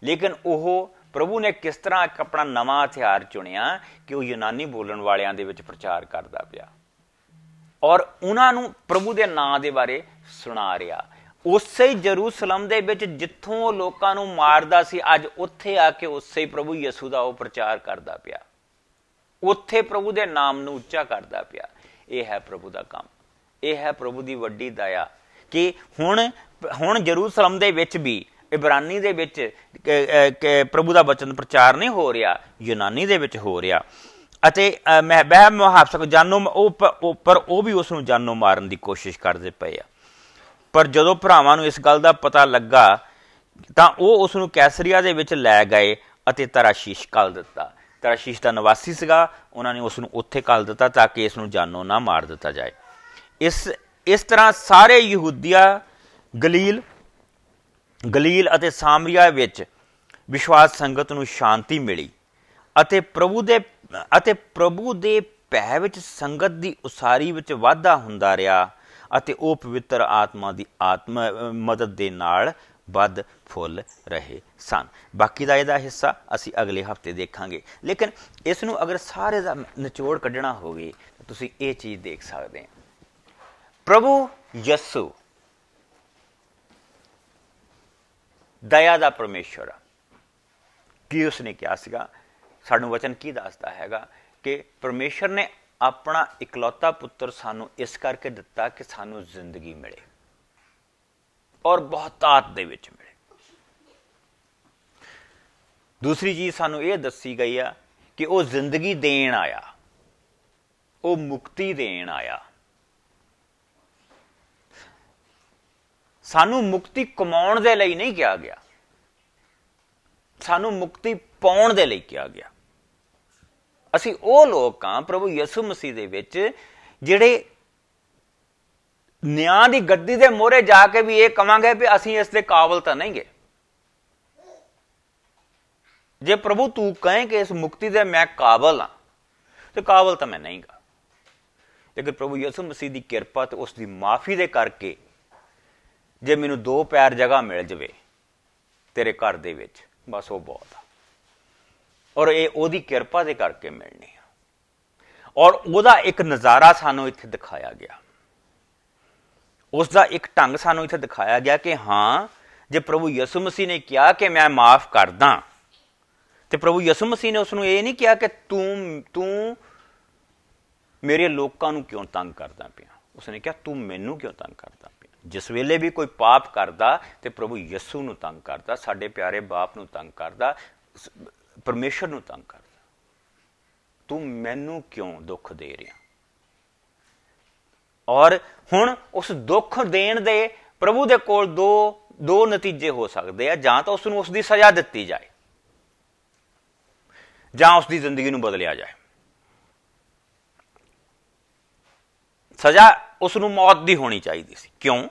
ਲੇਕਿਨ ਉਹ ਪ੍ਰਭੂ ਨੇ ਕਿਸ ਤਰ੍ਹਾਂ ਇੱਕ ਆਪਣਾ ਨਵਾਂ ਹਥਿਆਰ ਚੁਣਿਆ ਕਿ ਉਹ ਯੂਨਾਨੀ ਬੋਲਣ ਵਾਲਿਆਂ ਦੇ ਵਿੱਚ ਪ੍ਰਚਾਰ ਕਰਦਾ ਪਿਆ। ਔਰ ਉਹਨਾਂ ਨੂੰ ਪ੍ਰਭੂ ਦੇ ਨਾਂ ਦੇ ਬਾਰੇ ਸੁਣਾ ਰਿਹਾ। ਉਸੇ ਹੀ ਜਰੂਸਲਮ ਦੇ ਵਿੱਚ ਜਿੱਥੋਂ ਉਹ ਲੋਕਾਂ ਨੂੰ ਮਾਰਦਾ ਸੀ, ਅੱਜ ਉੱਥੇ ਆ ਕੇ ਉਸੇ ਹੀ ਪ੍ਰਭੂ ਯਿਸੂ ਦਾ ਉਹ ਪ੍ਰਚਾਰ ਕਰਦਾ ਪਿਆ। ਉੱਥੇ ਪ੍ਰਭੂ ਦੇ ਨਾਮ ਨੂੰ ਉੱਚਾ ਕਰਦਾ ਪਿਆ। ਇਹ ਹੈ ਪ੍ਰਭੂ ਦਾ ਕੰਮ। ਇਹ ਹੈ ਪ੍ਰਭੂ ਦੀ ਵੱਡੀ ਦਇਆ। ਕਿ ਹੁਣ ਹੁਣ ਜਰੂਸਲਮ ਦੇ ਵਿੱਚ ਵੀ, ਇਬਰਾਨੀ ਦੇ ਵਿੱਚ ਪ੍ਰਭੂ ਦਾ ਬਚਨ ਪ੍ਰਚਾਰ ਨਹੀਂ ਹੋ ਰਿਹਾ, ਯੂਨਾਨੀ ਦੇ ਵਿੱਚ ਹੋ ਰਿਹਾ। ਅਤੇ ਮੈਂ ਬਹਿ ਮੁਹਾਫਸਕ ਜਾਨੋ, ਉਹ ਪਰ ਉਹ ਵੀ ਉਸ ਨੂੰ ਜਾਨੋ ਮਾਰਨ ਦੀ ਕੋਸ਼ਿਸ਼ ਕਰਦੇ ਪਏ ਆ। ਪਰ ਜਦੋਂ ਭਰਾਵਾਂ ਨੂੰ ਇਸ ਗੱਲ ਦਾ ਪਤਾ ਲੱਗਾ, ਤਾਂ ਉਹ ਉਸ ਨੂੰ ਕੈਸਰੀਆ ਦੇ ਵਿੱਚ ਲੈ ਗਏ ਅਤੇ ਤਰਾਸ਼ੀਸ਼ ਕਲ ਦਿੱਤਾ। ਤਰਾਸ਼ੀਸ਼ ਦਾ ਨਿਵਾਸੀ ਸੀਗਾ, ਉਹਨਾਂ ਨੇ ਉਸ ਨੂੰ ਉੱਥੇ ਕਲ ਦਿੱਤਾ ਤਾਂ ਕਿ ਇਸ ਨੂੰ ਜਾਨੋ ਨਾ ਮਾਰ ਦਿੱਤਾ ਜਾਏ। ਇਸ ਇਸ ਤਰ੍ਹਾਂ ਸਾਰੇ ਯਹੂਦੀਆ, ਗਲੀਲ ਗਲੀਲ ਅਤੇ ਸਾਮਰੀਆ ਵਿੱਚ ਵਿਸ਼ਵਾਸ ਸੰਗਤ ਨੂੰ ਸ਼ਾਂਤੀ ਮਿਲੀ ਅਤੇ ਪ੍ਰਭੂ ਦੇ, ਅਤੇ ਪ੍ਰਭੂ ਦੇ ਭੈ ਵਿੱਚ ਸੰਗਤ ਦੀ ਉਸਾਰੀ ਵਿੱਚ ਵਾਧਾ ਹੁੰਦਾ ਰਿਹਾ ਅਤੇ ਉਹ ਪਵਿੱਤਰ ਆਤਮਾ ਦੀ ਆਤਮ ਮਦਦ ਦੇ ਨਾਲ ਵੱਧ ਫੁੱਲ ਰਹੇ ਸਨ। ਬਾਕੀ ਦਾ ਇਹਦਾ ਹਿੱਸਾ ਅਸੀਂ ਅਗਲੇ ਹਫ਼ਤੇ ਦੇਖਾਂਗੇ। ਲੇਕਿਨ ਇਸ ਨੂੰ ਅਗਰ ਸਾਰੇ ਦਾ ਨਿਚੋੜ ਕੱਢਣਾ ਹੋਵੇ, ਤਾਂ ਤੁਸੀਂ ਇਹ ਚੀਜ਼ ਦੇਖ ਸਕਦੇ ਹੋ। ਪ੍ਰਭੂ ਯਸੂ, ਦਇਆ ਦਾ ਪਰਮੇਸ਼ਰ ਕੀ ਉਸਨੇ ਕਿਹਾ ਸੀਗਾ? ਸਾਨੂੰ ਵਚਨ ਕੀ ਦੱਸਦਾ ਹੈਗਾ? ਕਿ ਪਰਮੇਸ਼ਰ ਨੇ ਆਪਣਾ ਇਕਲੌਤਾ ਪੁੱਤਰ ਸਾਨੂੰ ਇਸ ਕਰਕੇ ਦਿੱਤਾ ਕਿ ਸਾਨੂੰ ਜ਼ਿੰਦਗੀ ਮਿਲੇ। ਔਰ ਬਹੁਤਾਤ ਦੇ ਵਿੱਚ ਮਿਲੇ। ਦੂਸਰੀ ਚੀਜ਼ ਸਾਨੂੰ ਇਹ ਦੱਸੀ ਗਈ ਆ ਕਿ ਉਹ ਜ਼ਿੰਦਗੀ ਦੇਣ ਆਇਆ। ਉਹ ਮੁਕਤੀ ਦੇਣ ਆਇਆ। ਸਾਨੂੰ ਮੁਕਤੀ ਕਮਾਉਣ ਦੇ ਲਈ ਨਹੀਂ ਕਿਹਾ ਗਿਆ। ਸਾਨੂੰ ਮੁਕਤੀ ਪਾਉਣ ਦੇ ਲਈ ਕਿਹਾ ਗਿਆ। ਅਸੀਂ ਉਹ ਲੋਕ ਆ ਪ੍ਰਭੂ ਯਿਸੂ ਮਸੀਹ ਦੇ ਵਿੱਚ ਜਿਹੜੇ ਨਿਆਂ ਦੀ ਗੱਦੀ ਦੇ ਮੋਹਰੇ ਜਾ ਕੇ ਵੀ ਇਹ ਕਵਾਂਗੇ ਵੀ ਅਸੀਂ ਇਸ ਦੇ ਕਾਬਲ ਤਾਂ ਨਹੀਂਗੇ। ਜੇ ਪ੍ਰਭੂ ਤੂੰ ਕਹੇ ਕਿ ਇਸ ਮੁਕਤੀ ਦੇ ਮੈਂ ਕਾਬਲ ਆ ਤੇ ਕਾਬਲ ਤਾਂ ਮੈਂ ਨਹੀਂਗਾ। ਲੇਕਿਨ ਪ੍ਰਭੂ ਯਿਸੂ ਮਸੀਹ ਦੀ ਕਿਰਪਾ ਤੇ ਉਸ ਦੀ ਮਾਫੀ ਦੇ ਕਰਕੇ ਜੇ ਮੈਨੂੰ ਦੋ ਪੈਰ ਜਗ੍ਹਾ ਮਿਲ ਜਵੇ ਤੇਰੇ ਘਰ ਦੇ ਵਿੱਚ, ਬਸ ਉਹ ਬਹੁਤ ਆ। ਔਰ ਇਹ ਉਹਦੀ ਕਿਰਪਾ ਦੇ ਕਰਕੇ ਮਿਲਣੀ ਆ। ਔਰ ਉਹਦਾ ਇੱਕ ਨਜ਼ਾਰਾ ਸਾਨੂੰ ਇੱਥੇ ਦਿਖਾਇਆ ਗਿਆ। ਉਸ ਦਾ ਇੱਕ ਢੰਗ ਸਾਨੂੰ ਇੱਥੇ ਦਿਖਾਇਆ ਗਿਆ ਕਿ ਹਾਂ, ਜੇ ਪ੍ਰਭੂ ਯਿਸੂ ਮਸੀਹ ਨੇ ਕਿਹਾ ਕਿ ਮੈਂ ਮਾਫ ਕਰਦਾ, ਤੇ ਪ੍ਰਭੂ ਯਿਸੂ ਮਸੀਹ ਨੇ ਉਸ ਨੂੰ ਇਹ ਨਹੀਂ ਕਿਹਾ ਕਿ ਤੂੰ ਤੂੰ ਮੇਰੇ ਲੋਕਾਂ ਨੂੰ ਕਿਉਂ ਤੰਗ ਕਰਦਾ ਪਿਆ? ਉਸਨੇ ਕਿਹਾ, ਤੂੰ ਮੈਨੂੰ ਕਿਉਂ ਤੰਗ ਕਰਦਾ ਪਿਆ? ਜਿਸ ਵੇਲੇ ਵੀ ਕੋਈ ਪਾਪ ਕਰਦਾ ਤੇ ਪ੍ਰਭੂ ਯਿਸੂ ਨੂੰ ਤੰਗ ਕਰਦਾ, ਸਾਡੇ ਪਿਆਰੇ ਬਾਪ ਨੂੰ ਤੰਗ ਕਰਦਾ ਪਰਮੇਸ਼ਰ ਨੂੰ ਤੰਗ ਕਰਦਾ। ਤੂੰ ਮੈਨੂੰ ਕਿਉਂ ਦੁੱਖ ਦੇ ਰਿਹਾ? ਔਰ ਹੁਣ ਉਸ ਦੁੱਖ ਦੇਣ ਦੇ ਪ੍ਰਭੂ ਦੇ ਕੋਲ ਦੋ ਦੋ ਨਤੀਜੇ ਹੋ ਸਕਦੇ ਆ, ਜਾਂ ਤਾਂ ਉਸ ਨੂੰ ਉਸ ਦੀ ਸਜ਼ਾ ਦਿੱਤੀ ਜਾਏ, ਜਾਂ ਉਸ ਦੀ ਜ਼ਿੰਦਗੀ ਨੂੰ ਬਦਲਿਆ ਜਾਏ। ਸਜ਼ਾ ਉਸ ਨੂੰ ਮੌਤ ਦੀ ਹੋਣੀ ਚਾਹੀਦੀ ਸੀ। ਕਿਉਂ?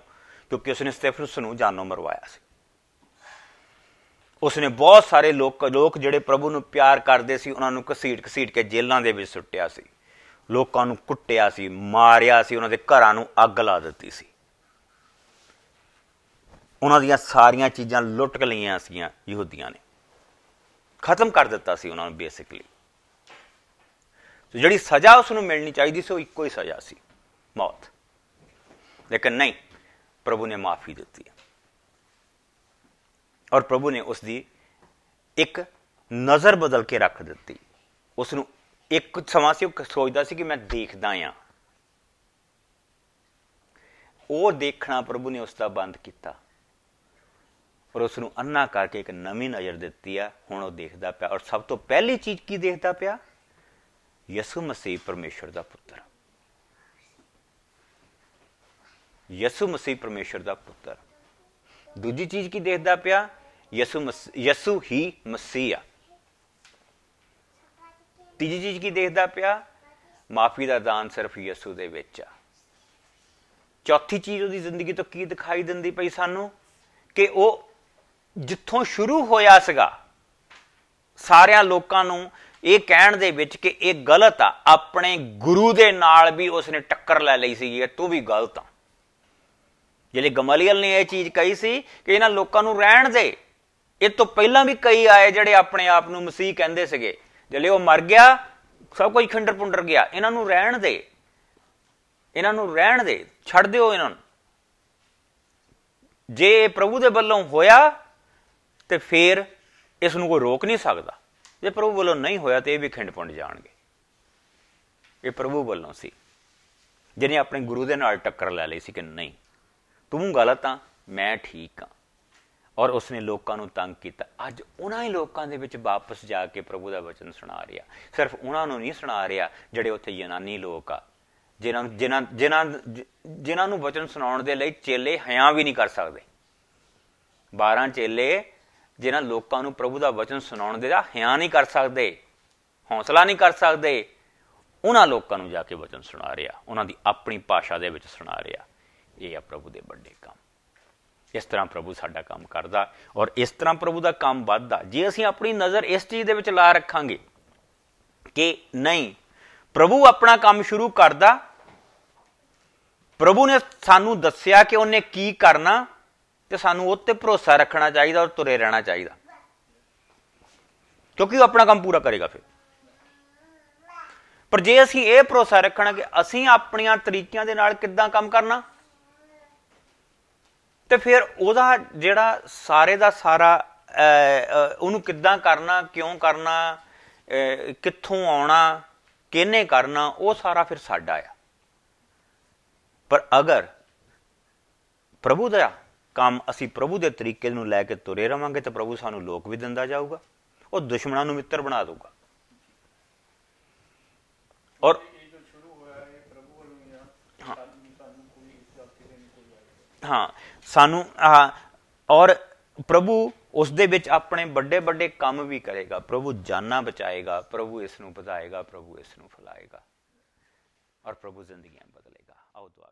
ਕਿਉਂਕਿ ਉਸ ਨੇ ਸਟੇਫਨਸ ਨੂੰ ਜਾਨੋਂ ਮਰਵਾਇਆ ਸੀ। ਉਸ ਨੇ ਬਹੁਤ ਸਾਰੇ ਲੋਕ ਲੋਕ ਜਿਹੜੇ ਪ੍ਰਭੂ ਨੂੰ ਪਿਆਰ ਕਰਦੇ ਸੀ, ਉਹਨਾਂ ਨੂੰ ਘਸੀਟ ਘਸੀਟ ਕੇ ਜੇਲ੍ਹਾਂ ਦੇ ਵਿੱਚ ਸੁੱਟਿਆ ਸੀ। ਲੋਕਾਂ ਨੂੰ ਕੁੱਟਿਆ ਸੀ, ਮਾਰਿਆ ਸੀ, ਉਹਨਾਂ ਦੇ ਘਰਾਂ ਨੂੰ ਅੱਗ ਲਾ ਦਿੱਤੀ ਸੀ। ਉਹਨਾਂ ਦੀਆਂ ਸਾਰੀਆਂ ਚੀਜ਼ਾਂ ਲੁੱਟ ਕੇ ਲਈਆਂ ਸੀਆਂ ਯਹੂਦੀਆਂ ਨੇ। ਖਤਮ ਕਰ ਦਿੱਤਾ ਸੀ ਉਹਨਾਂ ਨੂੰ ਬੇਸਿਕਲੀ। ਤੇ ਜਿਹੜੀ ਸਜ਼ਾ ਉਸ ਨੂੰ ਮਿਲਣੀ ਚਾਹੀਦੀ ਸੀ, ਉਹ ਇੱਕੋ ਹੀ ਸਜ਼ਾ ਸੀ, ਮੌਤ। ਲੇਕਿਨ ਨਹੀਂ, ਪ੍ਰਭੂ ਨੇ ਮਾਫੀ ਦਿੱਤੀ ਔਰ ਪ੍ਰਭੂ ਨੇ ਉਸ ਦੀ ਇੱਕ ਨਜ਼ਰ ਬਦਲ ਕੇ ਰੱਖ ਦਿੱਤੀ। ਉਸ ਨੂੰ ਇੱਕ ਸਮਾਂ ਸੀ, ਉਹ ਸੋਚਦਾ ਸੀ ਕਿ ਮੈਂ ਦੇਖਦਾ ਆ। ਉਹ ਦੇਖਣਾ ਪ੍ਰਭੂ ਨੇ ਉਸ ਦਾ ਬੰਦ ਕੀਤਾ। ਔਰ ਉਸ ਨੂੰ ਅੰਨਾ ਕਰਕੇ ਇੱਕ ਨਵੀਂ ਨਜ਼ਰ ਦਿੱਤੀ ਆ, ਹੁਣ ਉਹ ਦੇਖਦਾ ਪਿਆ। ਔਰ ਸਭ ਤੋਂ ਪਹਿਲੀ ਚੀਜ਼ ਕੀ ਦੇਖਦਾ ਪਿਆ? ਯਿਸੂ ਮਸੀਹ ਪਰਮੇਸ਼ਰ ਦਾ ਪੁੱਤਰ। ਯਿਸੂ ਮਸੀਹ ਪਰਮੇਸ਼ਰ ਦਾ ਪੁੱਤਰ। ਦੂਜੀ ਚੀਜ਼ ਕੀ ਦੇਖਦਾ ਪਿਆ? ਯਿਸੂ ਯਿਸੂ ਹੀ ਮਸੀਹ ਆ। ਤੀਜੀ ਚੀਜ਼ ਕੀ ਦੇਖਦਾ ਪਿਆ? ਮਾਫੀ ਦਾ ਦਾਨ ਸਿਰਫ ਯਿਸੂ ਦੇ ਵਿੱਚ ਆ। ਚੌਥੀ ਚੀਜ਼ ਉਹਦੀ ਜ਼ਿੰਦਗੀ ਤੋਂ ਕੀ ਦਿਖਾਈ ਦਿੰਦੀ ਪਈ ਸਾਨੂੰ? ਕਿ ਉਹ ਜਿੱਥੋਂ ਸ਼ੁਰੂ ਹੋਇਆ ਸੀਗਾ, ਸਾਰਿਆਂ ਲੋਕਾਂ ਨੂੰ ਇਹ ਕਹਿਣ ਦੇ ਵਿੱਚ ਕਿ ਇਹ ਗਲਤ ਆ। ਆਪਣੇ ਗੁਰੂ ਦੇ ਨਾਲ ਵੀ ਉਸਨੇ ਟੱਕਰ ਲੈ ਲਈ ਸੀ ਕਿ ਤੂੰ ਵੀ ਗਲਤ ਆ। ਜਿਹੜੇ ਗਮਲੀਅਲ ਨੇ ਇਹ ਚੀਜ਼ ਕਹੀ ਸੀ ਕਿ ਇਹਨਾਂ ਲੋਕਾਂ ਨੂੰ ਰਹਿਣ ਦੇ। ਇਹ ਤੋਂ ਪਹਿਲਾਂ ਵੀ ਕਈ ਆਏ ਜਿਹੜੇ ਆਪਣੇ ਆਪ ਨੂੰ ਮਸੀਹ ਕਹਿੰਦੇ ਸੀਗੇ। ਜਿਹੜੇ ਉਹ ਮਰ ਗਿਆ, ਸਭ ਕੁਝ ਖੰਡਰ ਪੁੰਡਰ ਗਿਆ। ਇਹਨਾਂ ਨੂੰ ਰਹਿਣ ਦੇ। ਇਹਨਾਂ ਨੂੰ ਰਹਿਣ ਦੇ। ਛੱਡ ਦਿਓ ਇਹਨਾਂ ਨੂੰ। ਜੇ ਇਹ ਪ੍ਰਭੂ ਦੇ ਵੱਲੋਂ ਹੋਇਆ, ਤੇ ਫਿਰ ਇਸ ਨੂੰ ਕੋਈ ਰੋਕ ਨਹੀਂ ਸਕਦਾ। ਜੇ ਪ੍ਰਭੂ ਵੱਲੋਂ ਨਹੀਂ ਹੋਇਆ, ਤੇ ਇਹ ਵੀ ਖਿੰਡ ਪੁੰਡ ਜਾਣਗੇ। ਇਹ ਪ੍ਰਭੂ ਵੱਲੋਂ ਸੀ। ਜਿਹਨੇ ਆਪਣੇ ਗੁਰੂ ਦੇ ਨਾਲ ਟੱਕਰ ਲੈ ਲਈ ਸੀ ਕਿ ਨਹੀਂ। ਤੂੰ ਗਲਤ ਆ ਮੈਂ ਠੀਕ ਆ ਔਰ ਉਸਨੇ ਲੋਕਾਂ ਨੂੰ ਤੰਗ ਕੀਤਾ। ਅੱਜ ਉਹਨਾਂ ਹੀ ਲੋਕਾਂ ਦੇ ਵਿੱਚ ਵਾਪਸ ਜਾ ਕੇ ਪ੍ਰਭੂ ਦਾ ਵਚਨ ਸੁਣਾ ਰਿਹਾ। ਸਿਰਫ ਉਹਨਾਂ ਨੂੰ ਨਹੀਂ ਸੁਣਾ ਰਿਹਾ ਜਿਹੜੇ ਉੱਥੇ ਯੂਨਾਨੀ ਲੋਕ ਆ, ਜਿਨ੍ਹਾਂ ਜਿਨ੍ਹਾਂ ਜਿਨ੍ਹਾਂ ਜਿਨ੍ਹਾਂ ਨੂੰ ਵਚਨ ਸੁਣਾਉਣ ਦੇ ਲਈ ਚੇਲੇ ਹਿਆਂ ਵੀ ਨਹੀਂ ਕਰ ਸਕਦੇ। 12 ਚੇਲੇ ਜਿਨ੍ਹਾਂ ਲੋਕਾਂ ਨੂੰ ਪ੍ਰਭੂ ਦਾ ਵਚਨ ਸੁਣਾਉਣ ਦੇ ਦਾ ਹਿਆਂ ਨਹੀਂ ਕਰ ਸਕਦੇ, ਹੌਸਲਾ ਨਹੀਂ ਕਰ ਸਕਦੇ, ਉਹਨਾਂ ਲੋਕਾਂ ਨੂੰ ਜਾ ਕੇ ਵਚਨ ਸੁਣਾ ਰਿਹਾ। ਉਹਨਾਂ ਦੀ ਆਪਣੀ ਭਾਸ਼ਾ ਦੇ ਵਿੱਚ ਸੁਣਾ ਰਿਹਾ। ਇਹ ਆ ਪ੍ਰਭੂ ਦੇ ਵੱਡੇ ਕੰਮ। ਇਸ ਤਰ੍ਹਾਂ ਪ੍ਰਭੂ ਸਾਡਾ ਕੰਮ ਕਰਦਾ ਔਰ ਇਸ ਤਰ੍ਹਾਂ ਪ੍ਰਭੂ ਦਾ ਕੰਮ ਵੱਧਦਾ। ਜੇ ਅਸੀਂ ਆਪਣੀ ਨਜ਼ਰ ਇਸ ਚੀਜ਼ ਦੇ ਵਿੱਚ ਲਾ ਰੱਖਾਂਗੇ ਕਿ ਨਹੀਂ, ਪ੍ਰਭੂ ਆਪਣਾ ਕੰਮ ਸ਼ੁਰੂ ਕਰਦਾ, ਪ੍ਰਭੂ ਨੇ ਸਾਨੂੰ ਦੱਸਿਆ ਕਿ ਉਹਨੇ ਕੀ ਕਰਨਾ ਤੇ ਸਾਨੂੰ ਉਹ ਤੇ ਭਰੋਸਾ ਰੱਖਣਾ ਚਾਹੀਦਾ ਔਰ ਤੁਰੇ ਰਹਿਣਾ ਚਾਹੀਦਾ। ਕਿਉਂਕਿ ਉਹ ਆਪਣਾ ਕੰਮ ਪੂਰਾ ਕਰੇਗਾ ਫਿਰ। ਪਰ ਜੇ ਅਸੀਂ ਇਹ ਭਰੋਸਾ ਰੱਖਣਾ ਕਿ ਅਸੀਂ ਆਪਣੀਆਂ ਤਰੀਕਿਆਂ ਦੇ ਨਾਲ ਕਿੱਦਾਂ ਕੰਮ ਕਰਨਾ ਤੇ ਫਿਰ ਉਹਦਾ ਜਿਹੜਾ ਸਾਰੇ ਦਾ ਸਾਰਾ ਉਹਨੂੰ ਕਿੱਦਾਂ ਕਰਨਾ, ਕਿਉਂ ਕਰਨਾ ਕਿੱਥੋਂ ਆਉਣਾ, ਕਿਹਨੇ ਕਰਨਾ, ਉਹ ਸਾਰਾ ਫਿਰ ਸਾਡਾ ਆ। ਪਰ ਅਗਰ ਪ੍ਰਭੂ ਦਾ ਕੰਮ ਅਸੀਂ ਪ੍ਰਭੂ ਦੇ ਤਰੀਕੇ ਨੂੰ ਲੈ ਕੇ ਤੁਰੇ ਰਵਾਂਗੇ, ਤਾਂ ਪ੍ਰਭੂ ਸਾਨੂੰ ਲੋਕ ਵੀ ਦਿੰਦਾ ਜਾਊਗਾ, ਉਹ ਦੁਸ਼ਮਣਾਂ ਨੂੰ ਮਿੱਤਰ ਬਣਾ ਦਊਗਾ। ਔਰ ਹਾਂ ਸਾਨੂੰ ਔਰ ਪ੍ਰਭੂ ਉਸ ਦੇ ਵਿੱਚ ਆਪਣੇ ਵੱਡੇ ਵੱਡੇ ਕੰਮ ਵੀ ਕਰੇਗਾ। ਪ੍ਰਭੂ ਜਾਨਾਂ ਬਚਾਏਗਾ, ਪ੍ਰਭੂ ਇਸ ਨੂੰ ਵਧਾਏਗਾ, ਪ੍ਰਭੂ ਇਸ ਨੂੰ ਫਲਾਏਗਾ, ਔਰ ਪ੍ਰਭੂ ਜ਼ਿੰਦਗੀਆਂ ਬਦਲੇਗਾ। ਆਓ ਦੁਆ